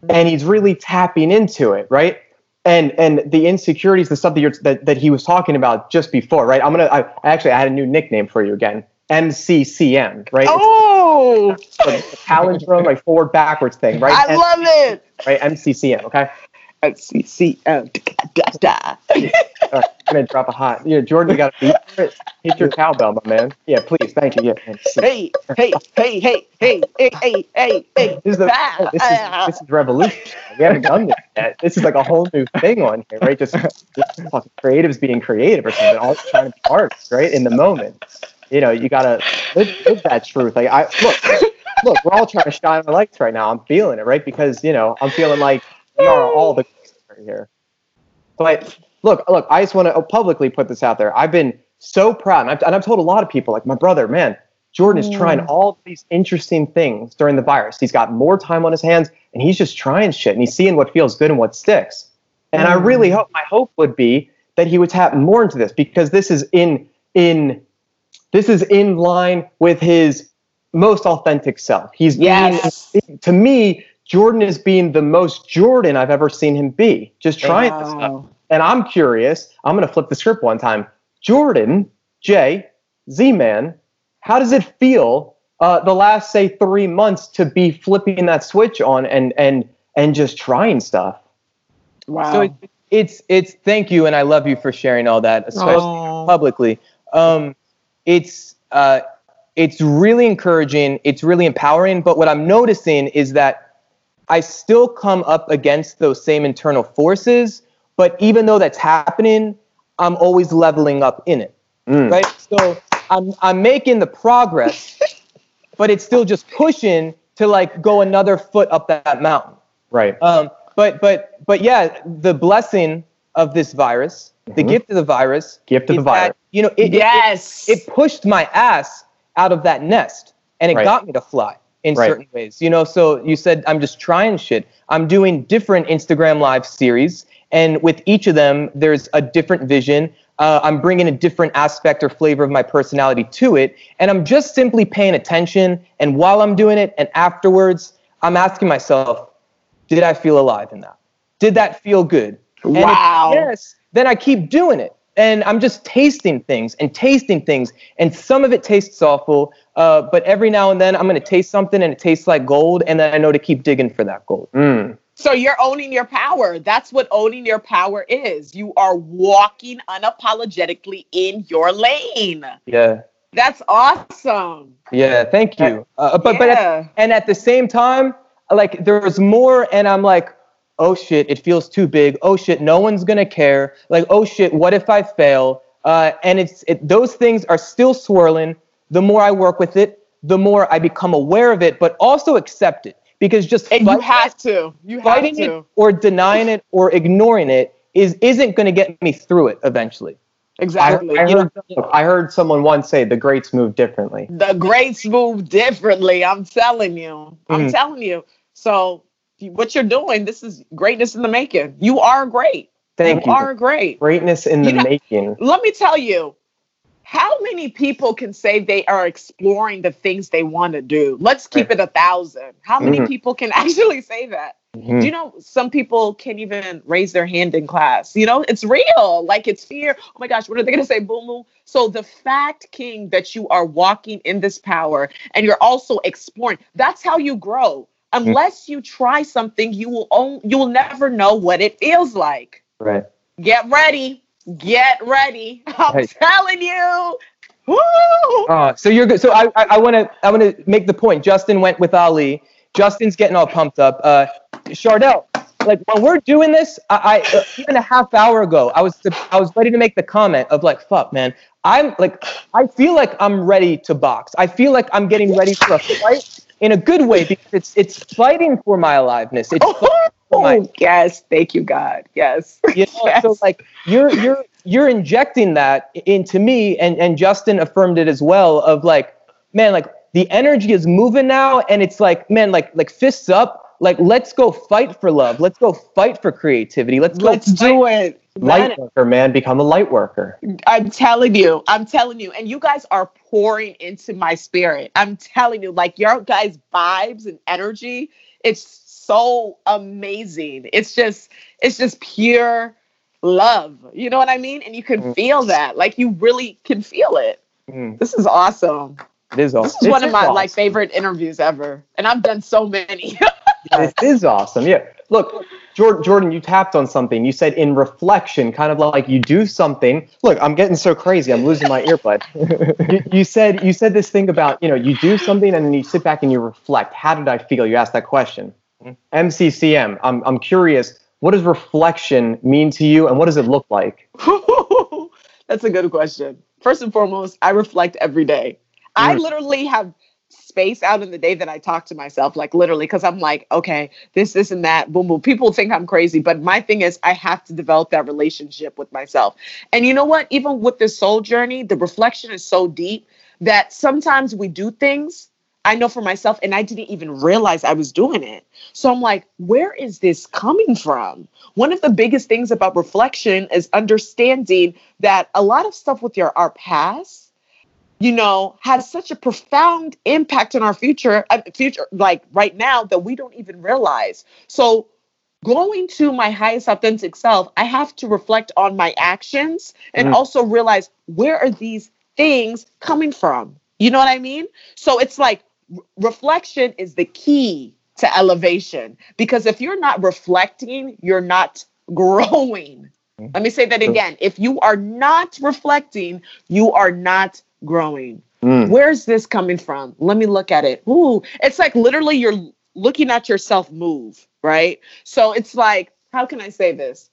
and he's really tapping into it, right? And and the insecurities, the stuff that you're that, that he was talking about just before, right? I'm gonna. I, actually, I had a new nickname for you again. MCCM, right? Oh, It's like a palindrome, like forward backwards thing, right? I love it. right? MCCM, okay? Oh, FCCM. Da, da. All right, I'm gonna drop a hot. Yeah, Jordan, you got to beat for it. Hit your cowbell, my man. Yeah, please, thank you. Yeah. Hey, hey, hey, hey, hey, hey, hey, hey, hey. This is the oh, this is this is revolution. We haven't done this yet. This is like a whole new thing on here, right? Just, just fucking creatives being creative or something. All trying to be artists, right? In the moment, you know, you gotta live, live that truth. Like I look, look, we're all trying to shine our lights right now. I'm feeling it, right? Because you know, I'm feeling like we are all the right here. But look, look, I just want to publicly put this out there. I've been so proud, and I've, and I've told a lot of people, like my brother, man, Jordan is trying mm. all these interesting things during the virus. He's got more time on his hands, and he's just trying shit, and he's seeing what feels good and what sticks. And I mm. really hope, my hope would be that he would tap more into this because this is in in this is in line with his most authentic self. He's Yes. being, to me, Jordan is being the most Jordan I've ever seen him be. Just trying this stuff. And I'm curious. I'm going to flip the script one time. Jordan, Jay, Z Man, how does it feel uh, the last say three months to be flipping that switch on and and and just trying stuff? Wow. So it, it's it's thank you and I love you for sharing all that, especially Oh. publicly. Um, it's uh, it's really encouraging. It's really empowering. But what I'm noticing is that I still come up against those same internal forces. But even though that's happening, I'm always leveling up in it. Mm. Right. So I'm I'm making the progress, [LAUGHS] but it's still just pushing to like go another foot up that mountain. Right. Um, but but but yeah, the blessing of this virus, the Mhm. gift of the virus, Gift of the virus. that, you know, it, it- yes. it, pushed my ass out of that nest, and it Right. got me to fly in Right. certain ways. You know, so you said I'm just trying shit. I'm doing different Instagram live series, and with each of them, there's a different vision. Uh, I'm bringing a different aspect or flavor of my personality to it, and I'm just simply paying attention. And while I'm doing it, and afterwards, I'm asking myself, did I feel alive in that? Did that feel good? Wow. yes, then I keep doing it. And I'm just tasting things and tasting things. And some of it tastes awful, uh, but every now and then I'm going to taste something and it tastes like gold. And then I know to keep digging for that gold. Mm. So you're owning your power. That's what owning your power is. You are walking unapologetically in your lane. Yeah. That's awesome. Yeah. Thank you. Uh, but, but, at, and at the same time, like there's more. And I'm like, oh shit, it feels too big. Oh shit, no one's going to care. Like, oh shit, what if I fail? Uh, and it's it, those things are still swirling. The more I work with it, the more I become aware of it, but also accept it. Because just and you have it- to. You have fighting to. it or denying it or ignoring it is isn't going to get me through it eventually. Exactly. I You heard, I heard someone once say the greats move differently. the greats move differently. I'm telling you. I'm Mhm. telling you. So what you're doing, this is greatness in the making. You are great. Thank you you. are great. Greatness in the You know- making. Let me tell you, how many people can say they are exploring the things they want to do? Let's keep it a thousand. How many Mhm. people can [LAUGHS] actually say that? Mhm. Do you know some people can't even raise their hand in class? You know, it's real. Like it's fear. Oh my gosh, what are they going to say? Boom, boom. So the fact, King, that you are walking in this power and you're also exploring, that's how you grow. unless you try something, you will own, you will never know what it feels like. Right. Get ready. Get ready. [LAUGHS] I'm Right. telling you. Woo! Uh, so you're good. So I I want to I want to make the point. Justin went with Ali. Justin's getting all pumped up. Uh, Chardell, like when we're doing this, I, I uh, even a half hour ago, I was I was ready to make the comment of like, fuck, man. I'm like, I feel like I'm ready to box. I feel like I'm getting ready for a fight in a good way because it's it's fighting for my aliveness. It's fighting [LAUGHS] Oh, [LAUGHS] yes. Thank you, God. Yes. [LAUGHS] you know Yes. so like you're you're you're injecting that into me and and justin affirmed it as well of like man like the energy is moving now and it's like man like like fists up like let's go fight for love let's go fight for creativity let's go Let's do it. Light worker, man. Become a light worker. I'm telling you, I'm telling you, and you guys are pouring into my spirit. I'm telling you, like your guys' vibes and energy, it's so amazing. It's just, it's just pure love. You know what I mean? And you can Mm. feel that. Like you really can feel it. Mm, This is awesome. it is awesome. This is It one of my awesome. like favorite interviews ever. And I've done so many. [LAUGHS] This is awesome. Yeah. Look, Jordan, Jordan, you tapped on something. You said in reflection, kind of like you do something. Look, I'm getting so crazy. I'm losing my earbud. [LAUGHS] you, you said you said this thing about you know you do something and then you sit back and you reflect. How did I feel? You asked that question. MCCM. I'm I'm curious. What does reflection mean to you, and what does it look like? [LAUGHS] That's a good question. First and foremost, I reflect every day. I Mm. literally have space out in the day that I talk to myself, like literally, because I'm like, okay, this, this, and that, boom, boom. People think I'm crazy, but my thing is, I have to develop that relationship with myself. And you know what? Even with this soul journey, the reflection is so deep that sometimes we do things. I know for myself, and I didn't even realize I was doing it. So I'm like, where is this coming from? One of the biggest things about reflection is understanding that a lot of stuff with your our past, you know, has such a profound impact on our future, uh, future like right now that we don't even realize. So going to my highest authentic self, I have to reflect on my actions and Mm. also realize where are these things coming from? You know what I mean? So it's like reflection is the key to elevation because if you're not reflecting, you're not [LAUGHS] growing. Let me say that again. If you are not reflecting, you are not growing. Mm. Where's this coming from? Let me look at it. Ooh, it's like literally you're looking at yourself move, right? So it's like, how can I say this?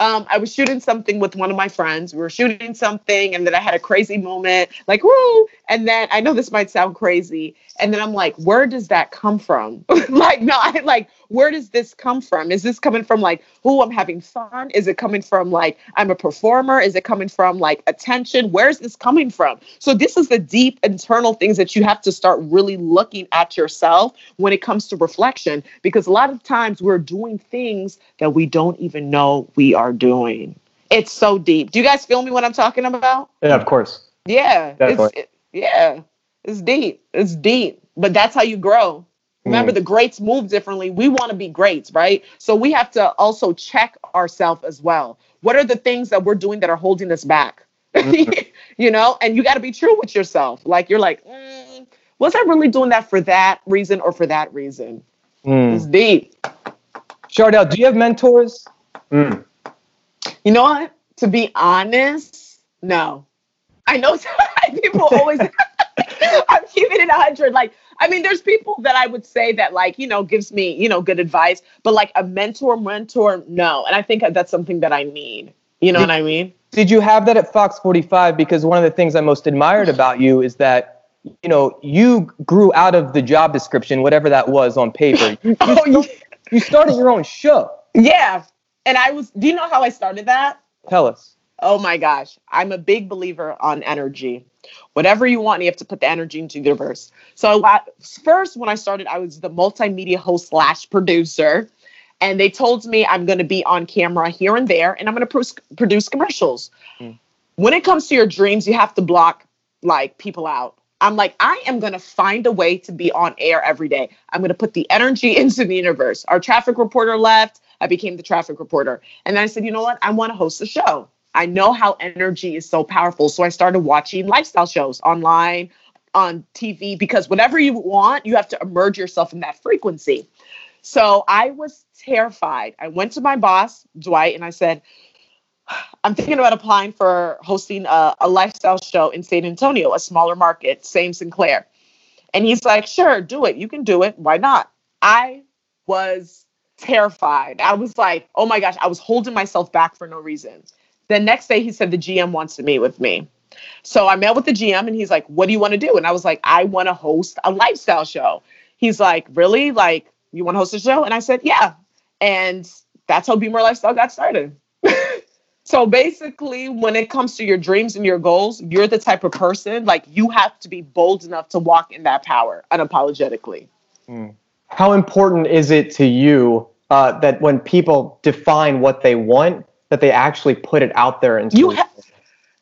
Um, I was shooting something with one of my friends. We were shooting something, and then I had a crazy moment, like woo! And then I know this might sound crazy, and then I'm like, where does that come from? [LAUGHS] like, no, I like, where does this come from? Is this coming from like, oh, I'm having fun? Is it coming from like I'm a performer? Is it coming from like attention? Where's this coming from? So this is the deep internal things that you have to start really looking at yourself when it comes to reflection, because a lot of times we're doing things that we don't even know we are doing. It's so deep. Do you guys feel me what I'm talking about? Yeah, of course. Yeah, it's Definitely. it- yeah, it's deep. It's deep, but that's how you grow. Remember, Mm. the greats move differently. We want to be greats, right? So we have to also check ourselves as well. What are the things that we're doing that are holding us back? Mhm. [LAUGHS] you know, and you got to be true with yourself. Like you're like, mm, was I really doing that for that reason or for that reason? Mm. It's deep. Chardell, do you have mentors Mm. You know what? To be honest, no. I know [LAUGHS] people always. [LAUGHS] I'm keeping it 100. Like, I mean, there's people that I would say that, like, you know, gives me, you know, good advice, but like a mentor, mentor, no. And I think that's something that I need. You know what I mean? did you have that at fox 45 because one of the things i most admired about you is that you know you grew out of the job description whatever that was on paper you, you, [LAUGHS] Oh, yeah. you started your own show Yeah. And I was, do you know how I started that? tell us Oh my gosh. I'm a big believer on energy. Whatever you want, you have to put the energy into the universe. So I, first, when I started, I was the multimedia host slash producer. And they told me I'm going to be on camera here and there, and I'm going to produce, produce commercials. Mm. When it comes to your dreams, you have to block like people out. I'm like, I am going to find a way to be on air every day. I'm going to put the energy [LAUGHS] into the universe. Our traffic reporter left. I became the traffic reporter. And then I said, you know what? I want to host a show. I know how energy is so powerful. So I started watching lifestyle shows online, on TV, because whatever you want, you have to immerse yourself in that frequency. So I was terrified. I went to my boss, Dwight, and I said, I'm thinking about applying for hosting a, a lifestyle show in San Antonio, a smaller market, same Sinclair. And he's like, sure, do it. You can do it. Why not? I was terrified. I was like, oh my gosh, I was holding myself back for no reason. The next day, he said the GM wants to meet with me. So I met with the GM and he's like, what do you want to do? And I was like, I want to host a lifestyle show. He's like, really? Like, you want to host a show? And I said, yeah. And that's how Be More Lifestyle got started. [LAUGHS] so basically, when it comes to your dreams and your goals, you're the type of person like you have to be bold enough to walk in that power unapologetically. Mm. How important is it to you uh, that when people define what they want, that they actually put it out there and you have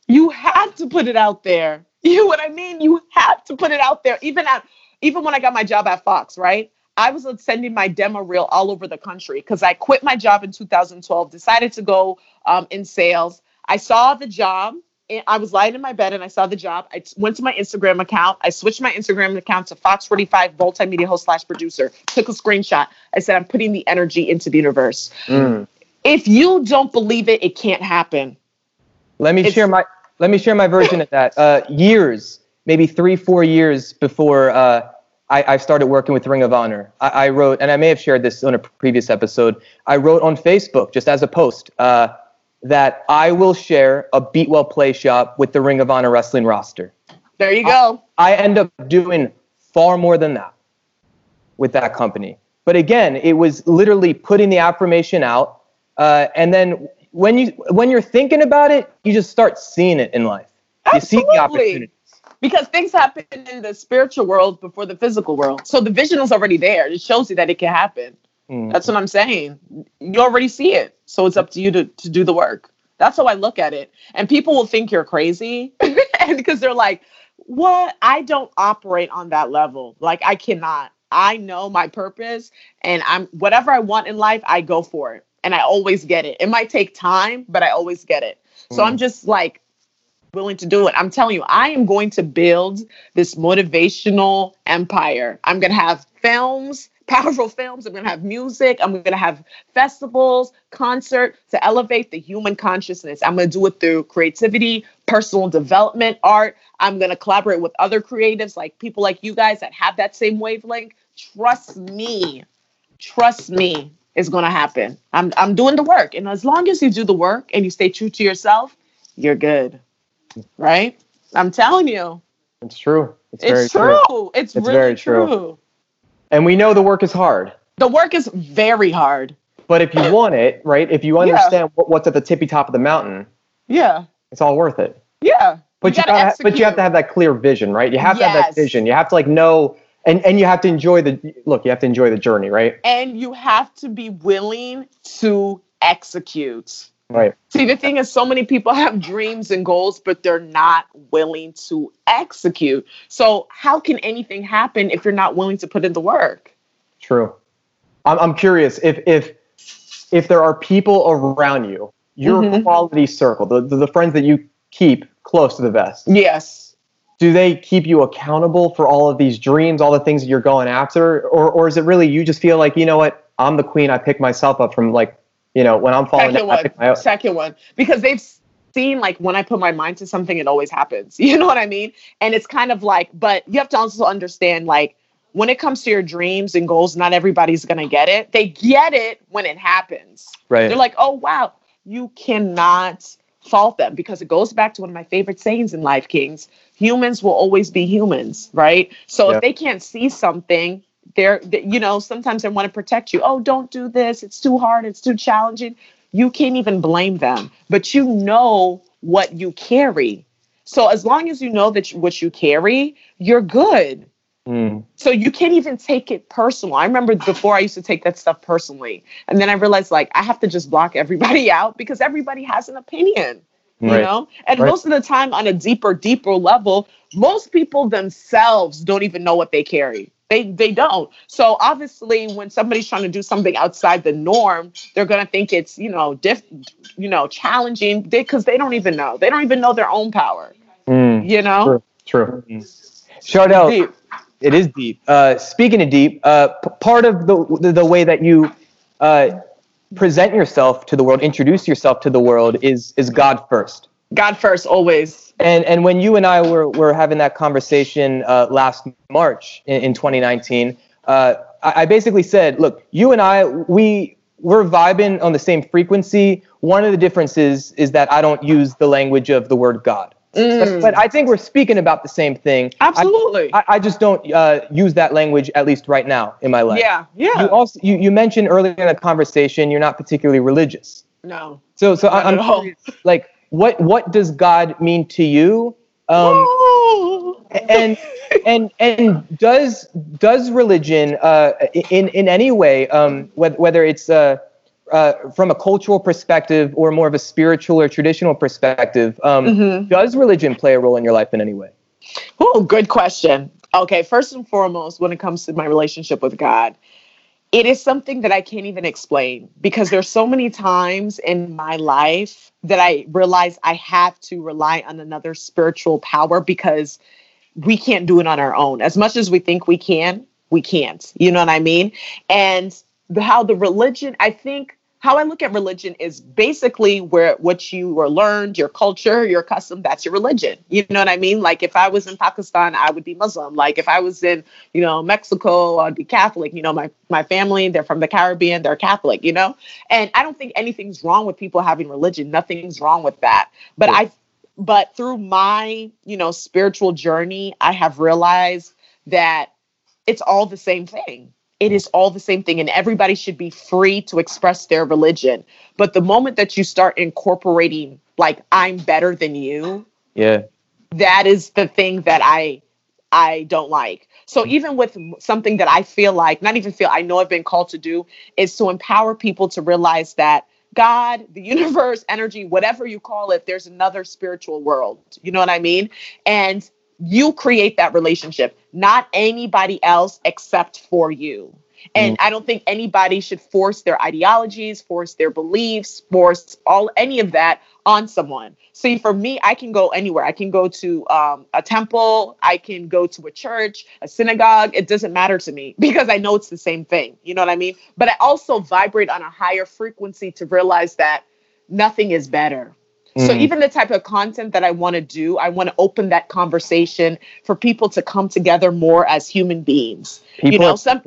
you have to put it out there. [LAUGHS] You know what I mean? You had to put it out there. Even at even when I got my job at Fox, right? I was sending my demo reel all over the country because I quit my job in 2012, decided to go um, in sales. I saw the job. I was lying in my bed and I saw the job. I went to my Instagram account. I switched my Instagram account to Fox 45 multimedia host slash producer. Took a screenshot. I said, I'm putting the energy into the universe. Mm. If you don't believe it, it can't happen. Let me it's, share my let me share my version of that. Uh, years, maybe three, four years before uh, I, I, started working with Ring of Honor, I, I, wrote, and I may have shared this on a previous episode. I wrote on Facebook just as a post uh, that I will share a Beat Well Play shop with the Ring of Honor wrestling roster. There you go. I, I end up doing far more than that with that company. But again, it was literally putting the affirmation out, uh, and then when you when you're thinking about it, you just start seeing it in life. Absolutely. You see the opportunities. Because things happen in the spiritual world before the physical world. So the vision is already there. It shows you that it can happen. Mm. That's what I'm saying. You already see it. So it's up to you to, to do the work. That's how I look at it. And people will think you're crazy [LAUGHS] and because they're like, what? I don't operate on that level. Like I cannot. I know my purpose and I'm whatever I want in life, I go for it and I always get it. It might take time, but I always get it. So mm. I'm just like willing to do it. I'm telling you, I am going to build this motivational empire. I'm going to have films, [LAUGHS] powerful films. I'm going to have music. I'm going to have festivals, concert to elevate the human consciousness. I'm going to do it through creativity, personal development, art. I'm going to collaborate with other creatives like people like you guys that have that same wavelength. Trust me. Trust me is going to happen. I'm I'm doing the work, and as long as you do the work and you stay true to yourself, you're good, right? I'm telling you. It's true. It's, it's true. true. It's, it's, really very true. true. And we know the work is hard. The work is very hard. But if you want it, right? If you understand yeah. what's at the tippy top of the mountain, yeah, it's all worth it. Yeah. But you, you gotta, but you have to have that clear vision, right? You have yes. to have that vision. You have to like know and and you have to enjoy the look you have to enjoy the journey right? And you have to be willing to execute. Right. See the thing is so many people have dreams and goals but they're not willing to execute. So how can anything happen if you're not willing to put in the work? True. I'm, I'm curious if if if there are people around you your mm-hmm. quality circle the, the, the friends that you keep close to the vest. Yes do they keep you accountable for all of these dreams, all the things that you're going after, or or is it really you just feel like you know what I'm the queen, I pick myself up from like you know when I'm falling second down, one, second one because they've seen like when I put my mind to something, it always happens. [LAUGHS] You know what I mean? And it's kind of like, but you have to also understand like when it comes to your dreams and goals, not everybody's gonna get it. They get it when it happens. Right. They're like, oh wow, you cannot fault them because it goes back to one of my favorite sayings in life, Kings humans will always be humans, right? So yeah. if they can't see something, they're, they, you know, sometimes they want to protect you. Oh, don't do this. It's too hard. It's too challenging. You can't even blame them, but you know what you carry. So as long as you know that you, what you carry, you're good. Mm. So you can't even take it personal. I remember before I used to take that stuff personally. And then I realized like I have to just block everybody [LAUGHS] out because everybody has an opinion you right. know and right. most of the time on a deeper deeper level most people themselves don't even know what they carry they they don't so obviously when somebody's trying to do something outside the norm they're going to think it's you know diff you know challenging because they, they, don't even know they don't even know their own power mm, you know true, true. Mm. Chardell, It is deep. Uh, speaking of deep, uh, p- part of the, the the way that you uh, present yourself to the world, introduce yourself to the world, is is God first. God first, always. And and when you and I were were having that conversation uh, last March in, in 2019, uh, I, I basically said, look, you and I, we we're vibing on the same frequency. One of the differences is that I don't use the language of the word God. But, but I think we're speaking about the same thing. Absolutely. I, I just don't uh, use that language at least right now in my life. yeah, yeah. You also you, you mentioned earlier in the conversation you're not particularly religious. no. So so I, I'm at all. curious, like what what does God mean to you? Um, and and and does does religion uh, in in any way um, whether whether it's uh, uh, from a cultural perspective or more of a spiritual or traditional perspective um, Mhm. does religion play a role in your life in any way? Oh, good question. Okay, first and foremost, when it comes to my relationship with God, it is something that I can't even explain because there's so many times in my life that I realize I have to rely on another spiritual power because we can't do it on our own. As much as we think we can, we can't. You know what I mean? And the, how the religion, I think how I look at religion is basically where what you were learned, your culture, your custom, that's your religion. You know what I mean? Like if I was in Pakistan, I would be Muslim. Like if I was in, you know, Mexico, I'd be Catholic. You know, my my family, they're from the Caribbean, they're Catholic, you know? And I don't think anything's wrong with people having religion. Nothing's wrong with that. But Yeah. I but through my, you know, spiritual journey, I have realized that it's all the same thing. It is all the same thing, and everybody should be free to express their religion. But the moment that you start incorporating, like, I'm better than you, Yeah. that is the thing that I I don't like. So mm-hmm. even with something that I feel like, not even feel, I know I've been called to do, is to empower people to realize that God, the [LAUGHS] universe, energy, whatever you call it, there's another spiritual world. You know what I mean? And you create that relationship, not anybody else except for you. And I don't think anybody should force their ideologies, force their beliefs, force all any of that on someone. See, for me, I can go anywhere. I can go to um, a temple, I can go to a church, a synagogue. It doesn't matter to me [LAUGHS] because I know it's the same thing. You know what I mean? But I also vibrate on a higher frequency to realize that nothing is better. So Mhm. even the type of content that I want to do, I want to open that conversation for people to come together more as human beings. you know, some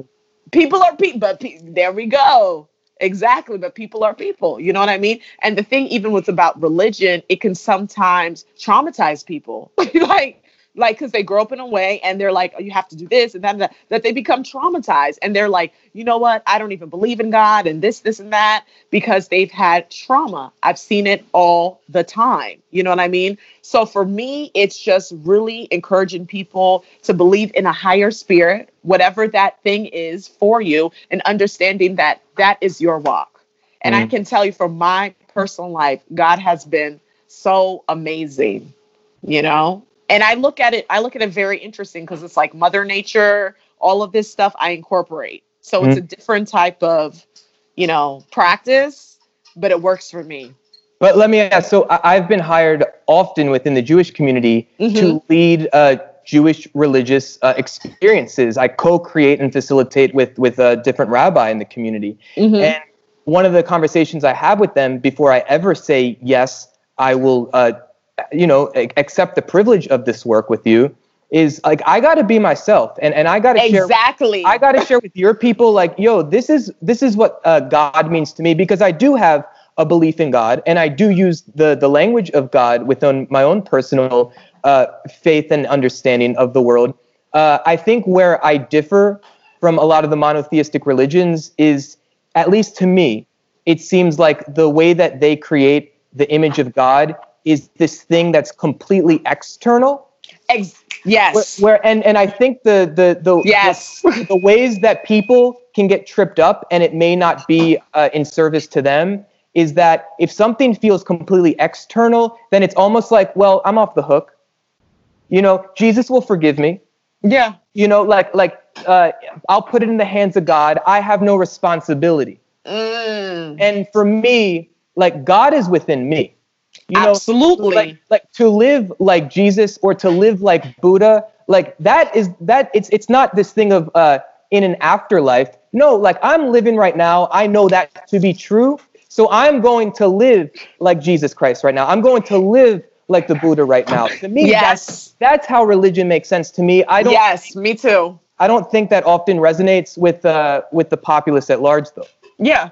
people are people, but pe- there we go. Exactly, but people are people. You know what I mean? And the thing, even with about religion, it can sometimes traumatize people. [LAUGHS] like, like because they grow up in a way and they're like, oh, you have to do this and that, and that, that they become traumatized and they're like, you know what? I don't even believe in God and this, this, and that because they've had trauma. I've seen it all the time. You know what I mean? So for me, it's just really encouraging people to believe in a higher spirit, whatever that thing is for you, and understanding that that is your walk. And I Mm. can tell you from my personal life, God has been so amazing, you know? And I look at it, I look at it very interesting because it's like Mother Nature, all of this stuff I incorporate. So it's a different type of, you know, practice, but it works for me. But let me ask. So I've been hired often within the Jewish community to lead uh, Jewish religious uh, experiences. I co-create and facilitate with with a different rabbi in the community. Mhm. And one of the conversations I have with them before I ever say yes, I will, uh, you know, accept the privilege of this work with you, is like I got to be myself, and and I got to share. Exactly. I got to share with your people, like, yo, this is this is what uh, God means to me because I do have a belief in God, and I do use the the language of God within my own personal uh, faith and understanding of the world. Uh, I think where I differ from a lot of the monotheistic religions is, at least to me, it seems like the way that they create the image of God is this thing that's completely external Ex- where, yes. where and and I think the the the Yes. the, [LAUGHS] the ways that people can get tripped up and it may not be uh, in service to them is that if something feels completely external, then it's almost like, well, I'm off the hook. You know, Jesus will forgive me. yeah. You know, like like uh, I'll put it in the hands of God. I have no responsibility. Mm. And for me, like God is within me. You know, Absolutely. like, like to live like Jesus or to live like Buddha, like that is that it's it's not this thing of uh in an afterlife. No, like I'm living right now. I know that to be true. So I'm going to live like Jesus Christ right now. I'm going to live like the Buddha right now. To me, Yes. that's, that's how religion makes sense to me. I don't yes, me too. I don't think that often resonates with uh with the populace at large though. Yeah.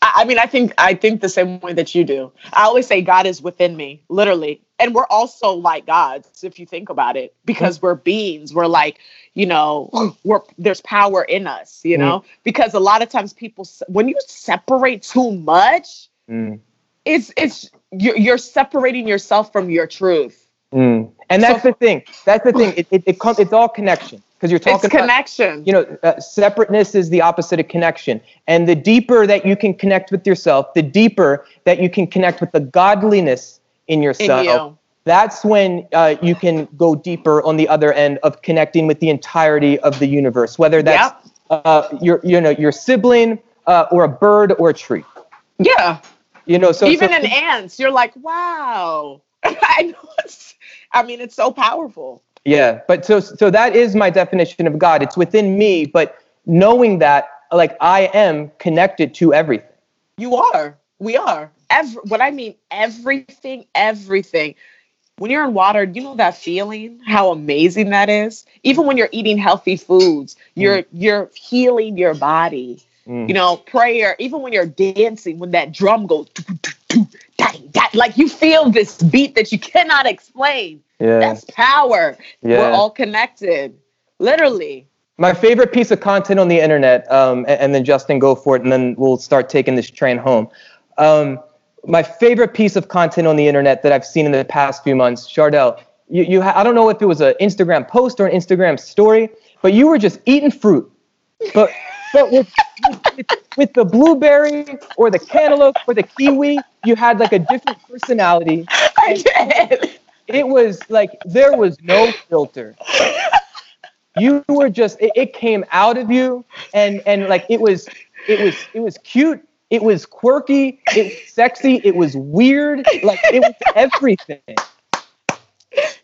I, mean, I think I think the same way that you do. I always say God is within me, literally. And we're also like gods, if you think about it, because we're beings. We're like, you know, [GASPS] we're there's power in us, you know? Because a lot of times people when you separate too much, Mm. it's it's you're, you're separating yourself from your truth. Mm. And that's So- the thing. That's the thing. It it, it comes. It's all connection because you're It's talking about connection. you know uh, separateness is the opposite of connection and the deeper that you can connect with yourself the deeper that you can connect with the godliness in in yourself you. that's when uh, you can go deeper on the other end of connecting with the entirety of the universe whether that's uh, your you know your sibling uh, or a bird or a tree Yeah. you know so Even so, in ants, you're like, wow. [LAUGHS] I know. It's, I mean, it's so powerful. Yeah, but so so that is my definition of God. It's within me, but knowing that like I am connected to everything. You are. We are. Every, what I mean, everything, everything. When you're in water, you know that feeling, how amazing that is. Even when you're eating healthy foods, you're you're healing your body. Mm. You know, prayer. Even when you're dancing, when that drum goes, doo, doo, doo, dang, that, like you feel this beat that you cannot explain. Yeah. That's power. Yeah. We're all connected, literally. My favorite piece of content on the internet, um, and, and then Justin, go for it, and then we'll start taking this train home. Um, my favorite piece of content on the internet that I've seen in the past few months, Chardell, you, you ha- I don't know if it was an Instagram post or an Instagram story, but you were just eating fruit, but but with, with with the blueberry or the cantaloupe or the kiwi, you had like a different personality. [LAUGHS] I did. It was like there was no filter. You were just it, it came out of you and and like it was it was it was cute, it was quirky, it was sexy, it was weird, like it was [LAUGHS] everything.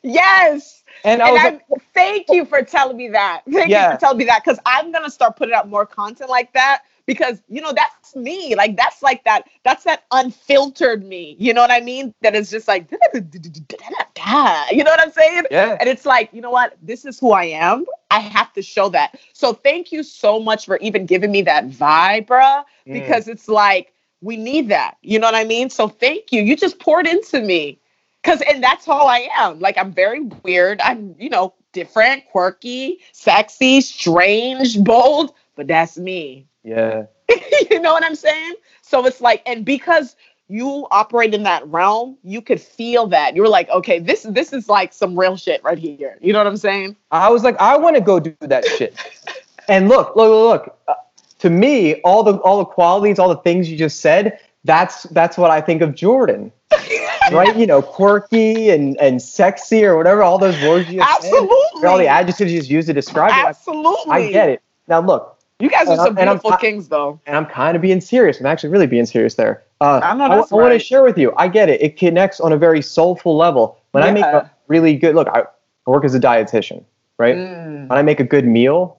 Yes. And I And I, like, thank you for telling me that. Thank Yeah. you for telling me that because I'm gonna start putting out more content like that because you know that's me. Like that's like that. That's that unfiltered me. You know what I mean? That is just like, [LAUGHS] you know what I'm saying? yeah. And it's like, you know what? This is who I am. I have to show that. So thank you so much for even giving me that vibe, bruh, Mm. because it's like we need that. You know what I mean? So thank you. You just poured into me. Cause and that's how I am. Like I'm very weird. I'm, you know, different, quirky, sexy, strange, bold, but that's me. Yeah. [LAUGHS] you know what I'm saying? So it's like, and because you operate in that realm, you could feel that. You're like, okay, this this is like some real shit right here. You know what I'm saying? I was like, I want to go do that shit. [LAUGHS] And look, look, look, look. Uh, to me, all the all the qualities, all the things you just said, that's that's what I think of Jordan. [LAUGHS] right? You know, quirky and and sexy or whatever, all those words you just said, Absolutely. or all the adjectives you just used to describe it. Absolutely. I, I get it. Now look, You guys are some and I'm- beautiful kings, though. and I'm kind of being serious. I'm actually really being serious there. Uh, I know I, that's want to share with you. I get it. It connects on a very soulful level. When I make a really good look, I, I work as a dietitian, right? Mm. When I make a good meal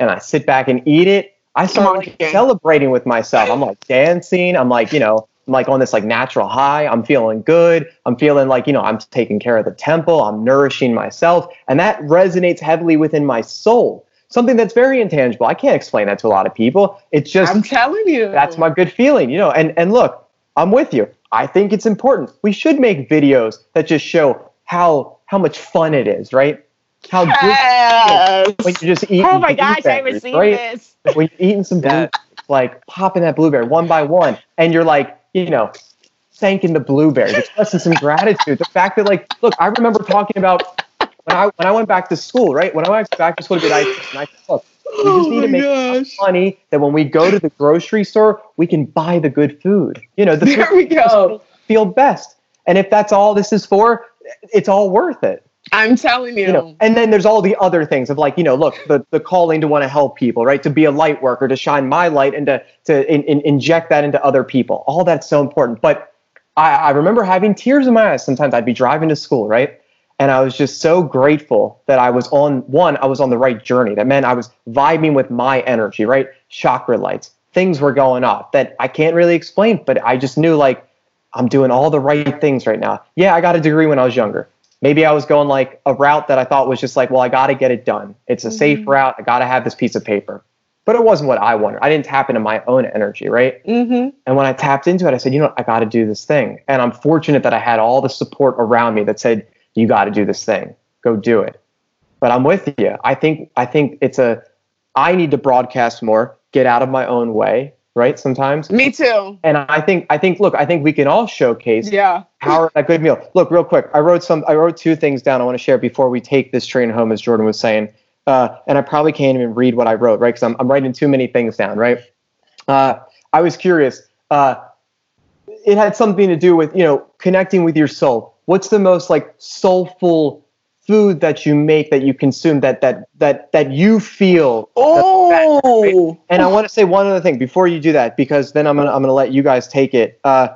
and I sit back and eat it, I start like, celebrating with myself. I'm like dancing. I'm like, you know, I'm like on this like natural high. I'm feeling good. I'm feeling like, you know, I'm taking care of the temple. I'm nourishing myself. And that resonates heavily within my soul. Something that's very intangible. I can't explain that to a lot of people. It's just I'm telling you. that's my good feeling, you know. And and look, I'm with you. I think it's important. We should make videos that just show how how much fun it is, right? How good Yes. when you're just eating. Oh my gosh, I haven't blueberries, seen right? this. When you're eating some blue, like popping that blueberry one by one, and you're like, you know, thanking the blueberries, expressing some gratitude. The fact that, like, look, I remember talking about when I when I went back to school, right? When I went back to school to be an IT, and I said, look, we just oh need to make enough money that when we go to the grocery store, we can buy the good food. You know, the There food we go. feel best. And if that's all this is for, it's all worth it. I'm telling you. You know, and then there's all the other things of like, you know, look, the, the calling to want to help people, right? To be a light worker, to shine my light and to, to in, in, inject that into other people. All that's so important. But I, I remember having tears in my eyes. Sometimes I'd be driving to school, right? And I was just so grateful that I was on one, I was on the right journey. That meant I was vibing with my energy, right? Chakra lights, things were going off that I can't really explain, but I just knew like I'm doing all the right things right now. Yeah, I got a degree when I was younger. Maybe I was going like a route that I thought was just like, well, I got to get it done. It's a safe Mhm. route. I got to have this piece of paper. But it wasn't what I wanted. I didn't tap into my own energy, right? Mm-hmm. And when I tapped into it, I said, you know, what? I got to do this thing. And I'm fortunate that I had all the support around me that said, you got to do this thing. Go do it. But I'm with you. I think I think it's a I need to broadcast more, get out of my own way, right? Sometimes. Me too. And I think I think look, I think we can all showcase Yeah. power a good meal. Look, real quick. I wrote some I wrote two things down I want to share before we take this train home as Jordan was saying. Uh, and I probably can't even read what I wrote, right? Because I'm, I'm writing too many things down, right? Uh, I was curious. Uh, it had something to do with, you know, connecting with your soul. What's the most like soulful food that you make that you consume that that that that you feel Oh. and I want to say one other thing before you do that, because then I'm gonna I'm gonna let you guys take it. Uh,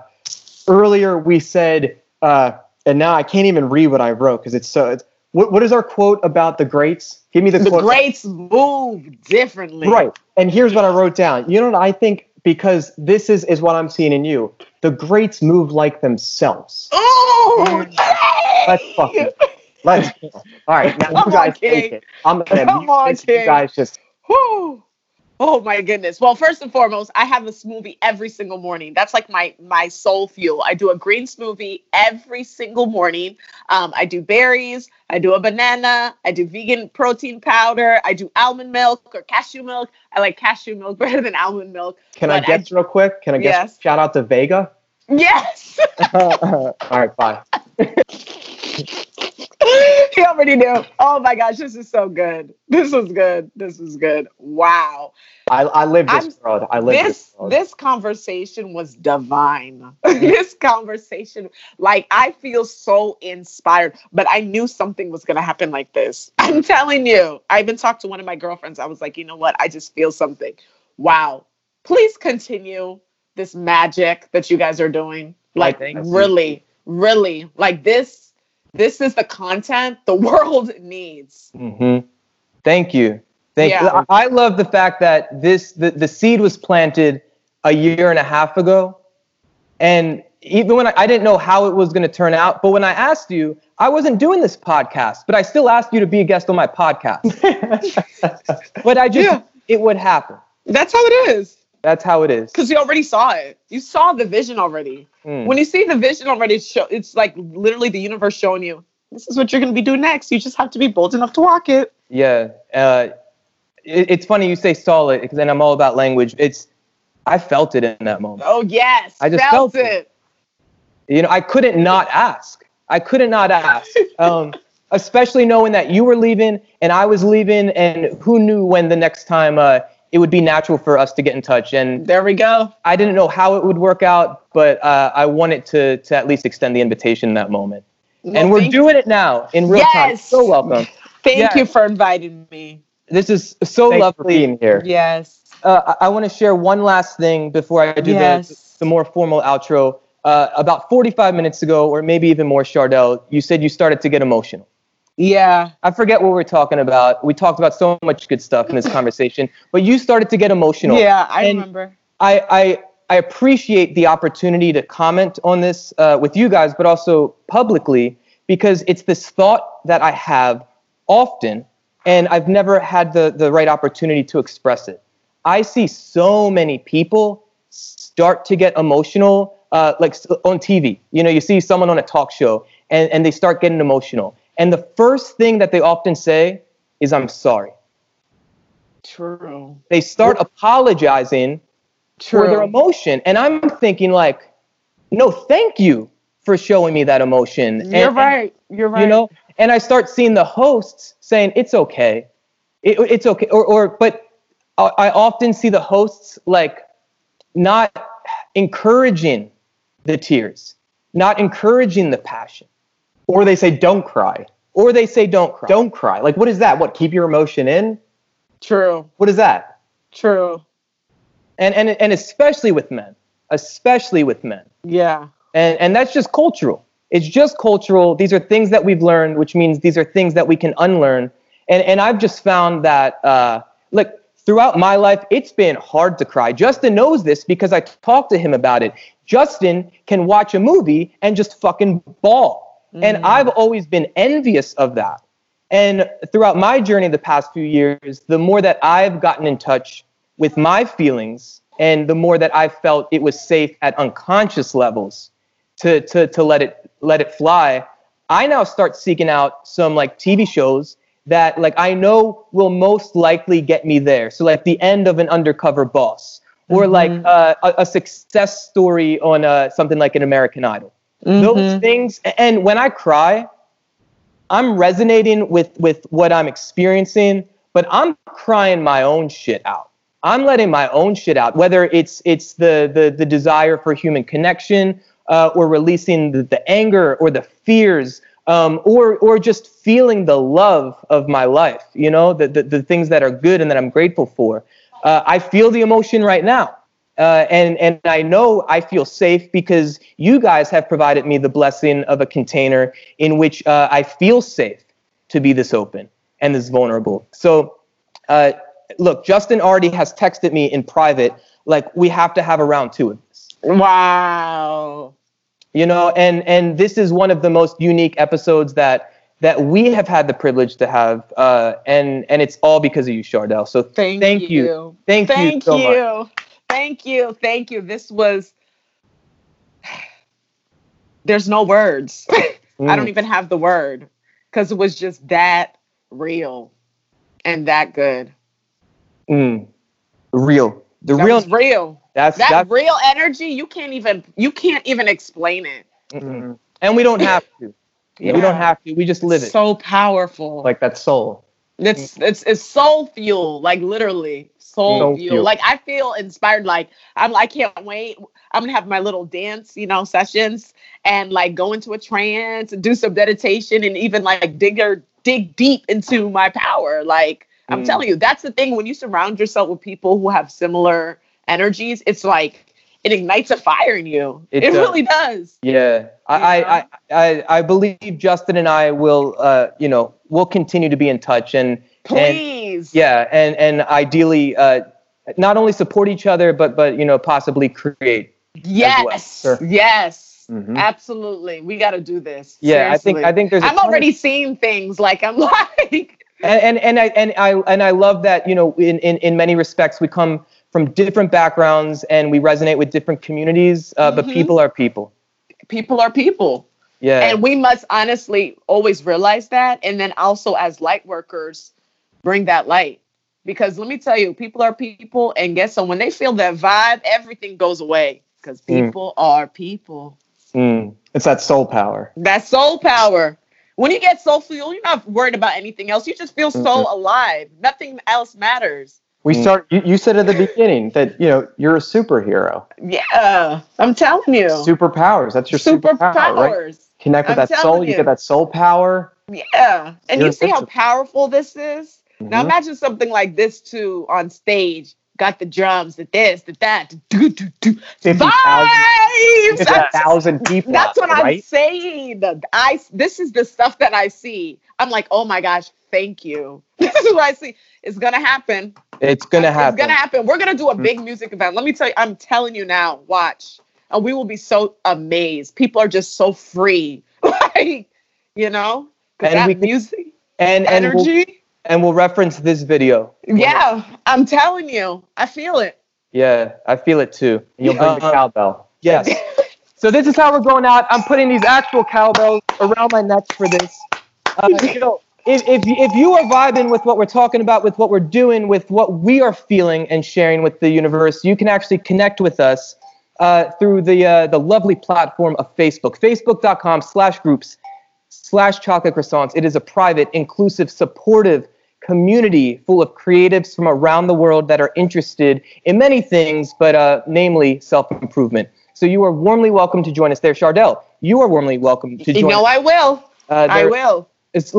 earlier we said, uh, and now I can't even read what I wrote because it's so. It's, what what is our quote about the greats? Give me the, quote. The quote. greats move differently. Right. And here's what I wrote down. You know what I think? Because this is is what I'm seeing in you. The greats move like themselves. Oh, Let's fucking let's. All right, now Come you guys on, King. take it. I'm gonna Come mute on, this, You King. guys just Whew. Oh my goodness. Well, first and foremost, I have a smoothie every single morning. That's like my my soul fuel. I do a green smoothie every single morning. Um, I do berries. I do a banana. I do vegan protein powder. I do almond milk or cashew milk. I like cashew milk [LAUGHS] better than almond milk. Can I But I- guess real quick? Can I guess? Yes. Shout out to Vega. Yes. [LAUGHS] [LAUGHS] All right, bye. He already knew. Oh my gosh, this is so good. This was good. This was good. Wow. I, I live this I'm- world. I live this, this world. this conversation was divine. [LAUGHS] this conversation, like I feel so inspired, but I knew something was gonna happen like this. [LAUGHS] I'm telling you. I even talked to one of my girlfriends. I was like, you know what? I just feel something. Wow. Please continue this magic that you guys are doing. Like really, really. Like this, this is the content the [LAUGHS] world needs. hmm Thank you. Thank you. Yeah. I I love the fact that this the, the seed was planted a year and a half ago. And even when I, I didn't know how it was going to turn out, but when I asked you, I wasn't doing this podcast, but I still asked you to be a guest on my podcast. [LAUGHS] but I just, Yeah. it would happen. That's how it is. That's how it is. Because you already saw it. You saw the vision already. Hmm. When you see the vision already, it's, show, it's like literally the universe showing you this is what you're going to be doing next. You just have to be bold enough to walk it. Yeah. Uh, it, it's funny you say solid because then I'm all about language. It's, I felt it in that moment. Oh, yes. I just felt, felt it. it. You know, I couldn't not ask. I couldn't not ask. [LAUGHS] Um, especially knowing that you were leaving and I was leaving, and who knew when the next time uh, it would be natural for us to get in touch. And There we go. I didn't know how it would work out, but uh, I wanted to to at least extend the invitation in that moment. Well, and we're thank- doing it now in real time. So welcome. Thank yeah. you for inviting me. This is so Thanks lovely. being here. Yes. uh, I, I want to share one last thing before I do Yes. the, the more formal outro. Uh, about 45 minutes ago, or maybe even more, Chardell, you said you started to get emotional. Yeah. I forget what we are talking about. We talked about so much good stuff in this [LAUGHS] conversation, but you started to get emotional. Yeah, I And- remember. I, I, I appreciate the opportunity to comment on this uh, with you guys, but also publicly, because it's this thought that I have often, and I've never had the, the right opportunity to express it. I see so many people start to get emotional, uh, like on TV. You know, you see someone on a talk show, and, and they start getting emotional. And the first thing that they often say is, I'm sorry. True. They start apologizing for their emotion. And I'm thinking like, no, thank you for showing me that emotion. You're and, right. You're right. You know, and I start seeing the hosts saying it's okay, it, it's okay, or or but I, I often see the hosts like not encouraging the tears, not encouraging the passion, Or they say, don't cry. or they say don't cry. Don't cry. Like, what is that? What, keep your emotion in? True. What is that? True. and and and especially with men, especially with men. Yeah. and and that's just cultural. It's just cultural. These are things that we've learned, which means these are things that we can unlearn. And and I've just found that uh, look throughout my life, it's been hard to cry. Justin knows this because I talked to him about it. Justin can watch a movie and just fucking bawl. Mm. And I've always been envious of that. And throughout my journey the past few years, the more that I've gotten in touch with my feelings and the more that I felt it was safe at unconscious levels to, to, to let it let it fly, I now start seeking out some like TV shows that like I know will most likely get me there. So like the end of an undercover boss, or mm-hmm. like uh, a, a, success story on uh, something like an American Idol. Mm-hmm. Those things, and when I cry, I'm resonating with with what I'm experiencing, but I'm crying my own shit out. I'm letting my own shit out, whether it's it's the the the desire for human connection, uh, or releasing the, the anger or the fears um, or or just feeling the love of my life, you know, the, the, the things that are good and that I'm grateful for. Uh, I feel the emotion right now. Uh, and and I know I feel safe because you guys have provided me the blessing of a container in which uh, I feel safe to be this open and this vulnerable. So, uh, look, Justin already has texted me in private, like we have to have a round two of this. Wow you know and and this is one of the most unique episodes that that we have had the privilege to have uh, and and it's all because of you Chardell so thank, thank you. you. thank, thank you so you much. Thank you thank you this was [SIGHS] there's no words mm. [LAUGHS] i don't mm. even have the word because it was just that real and that good mm. real the that real real that's that that's, real energy. You can't even you can't even explain it. Mm-hmm. And we don't [LAUGHS] have to. yeah. We don't have to. We just live it. So powerful. Like that soul. It's it's it's soul fuel. Like literally soul, fuel. Like I feel inspired. Like I'm. I can't wait. I'm gonna have my little dance, you know, sessions and like go into a trance and do some meditation and even like dig or dig deep into my power. Like I'm mm. telling you, that's the thing when you surround yourself with people who have similar energies, it's like it ignites a fire in you. It, it really does. Yeah. I, I, I, I believe Justin and I will, uh, you know, we'll continue to be in touch and please. And, yeah. And, and ideally, uh, not only support each other, but, but, you know, possibly create. Yes. Well. Sure. Yes. Mm-hmm. Absolutely. We got to do this. Yeah. Seriously. I think, I think there's, I'm already of- seeing things like I'm [LAUGHS] like, and, and, and I, and I, and I love that, you know, in, in, in many respects, we come, from different backgrounds and we resonate with different communities, uh, mm-hmm. but people are people. People are people. Yeah. And we must honestly always realize that. And then also, as light workers, bring that light. Because let me tell you, people are people. And guess what? When they feel that vibe, everything goes away because mm. people mm. are people. Mm. It's that soul power. That soul power. When you get soul fuel, you're not worried about anything else. You just feel so mm-hmm. alive. Nothing else matters. We mm. start. You, you said at the beginning that you know you're a superhero. Yeah, I'm telling you. Superpowers. That's your superpower, superpower right? Connect with I'm that soul. You. you. get that soul power. Yeah, and you're you see how powerful this is. Mm-hmm. Now imagine something like this too on stage. Got the drums, the this, the that, the do do do. Vibes. A thousand [LAUGHS] people. That's what right? I'm saying. I this is the stuff that I see. I'm like, oh my gosh, thank you. [LAUGHS] This is what I see. It's gonna happen. It's gonna happen. It's gonna happen. We're gonna do a big music event. Let me tell you, I'm telling you now, watch. And we will be so amazed. People are just so free. [LAUGHS] like, you know? And that we, music and energy. And we'll, and we'll reference this video. Yeah, I'm telling you. I feel it. Yeah, I feel it too. You'll bring uh, the cowbell. Yes. [LAUGHS] so this is how we're going out. I'm putting these actual cowbells around my neck for this. Uh, you know, if, if, if you are vibing with what we're talking about, with what we're doing, with what we are feeling and sharing with the universe, you can actually connect with us uh, through the uh, the lovely platform of Facebook, facebook.com slash groups slash chocolate croissants. It is a private, inclusive, supportive community full of creatives from around the world that are interested in many things, but uh, namely self-improvement. So you are warmly welcome to join us there. Chardell, you are warmly welcome to join You know us. I will. Uh, I will it's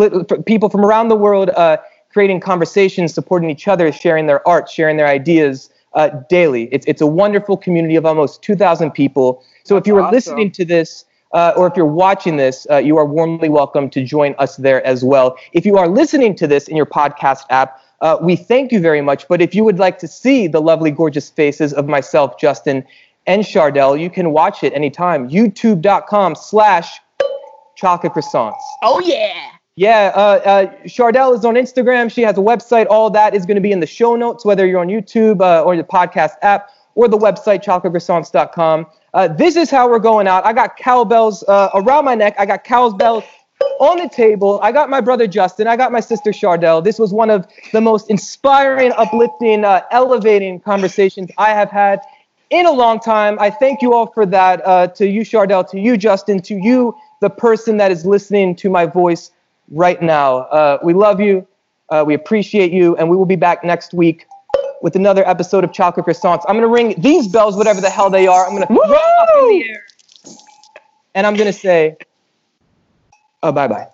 people from around the world uh, creating conversations, supporting each other, sharing their art, sharing their ideas uh, daily. It's, it's a wonderful community of almost 2,000 people. So That's if you were awesome. listening to this uh, or if you're watching this, uh, you are warmly welcome to join us there as well. If you are listening to this in your podcast app, uh, we thank you very much. But if you would like to see the lovely, gorgeous faces of myself, Justin, and Chardell, you can watch it anytime. YouTube.com slash chocolate croissants. Oh, yeah. Yeah, uh, uh, Chardell is on Instagram. She has a website. All that is going to be in the show notes, whether you're on YouTube uh, or the podcast app or the website, chocolatecroissants.com. Uh, this is how we're going out. I got cowbells uh, around my neck. I got cowbells on the table. I got my brother Justin. I got my sister Chardell. This was one of the most inspiring, uplifting, uh, elevating conversations I have had in a long time. I thank you all for that. Uh, to you, Chardell, to you, Justin, to you, the person that is listening to my voice right now. Uh, we love you. We appreciate you. And we will be back next week with another episode of Chocolate Croissants. I'm going to ring these bells, whatever the hell they are. I'm going to throw them up in the air. And I'm going to say, oh, bye bye.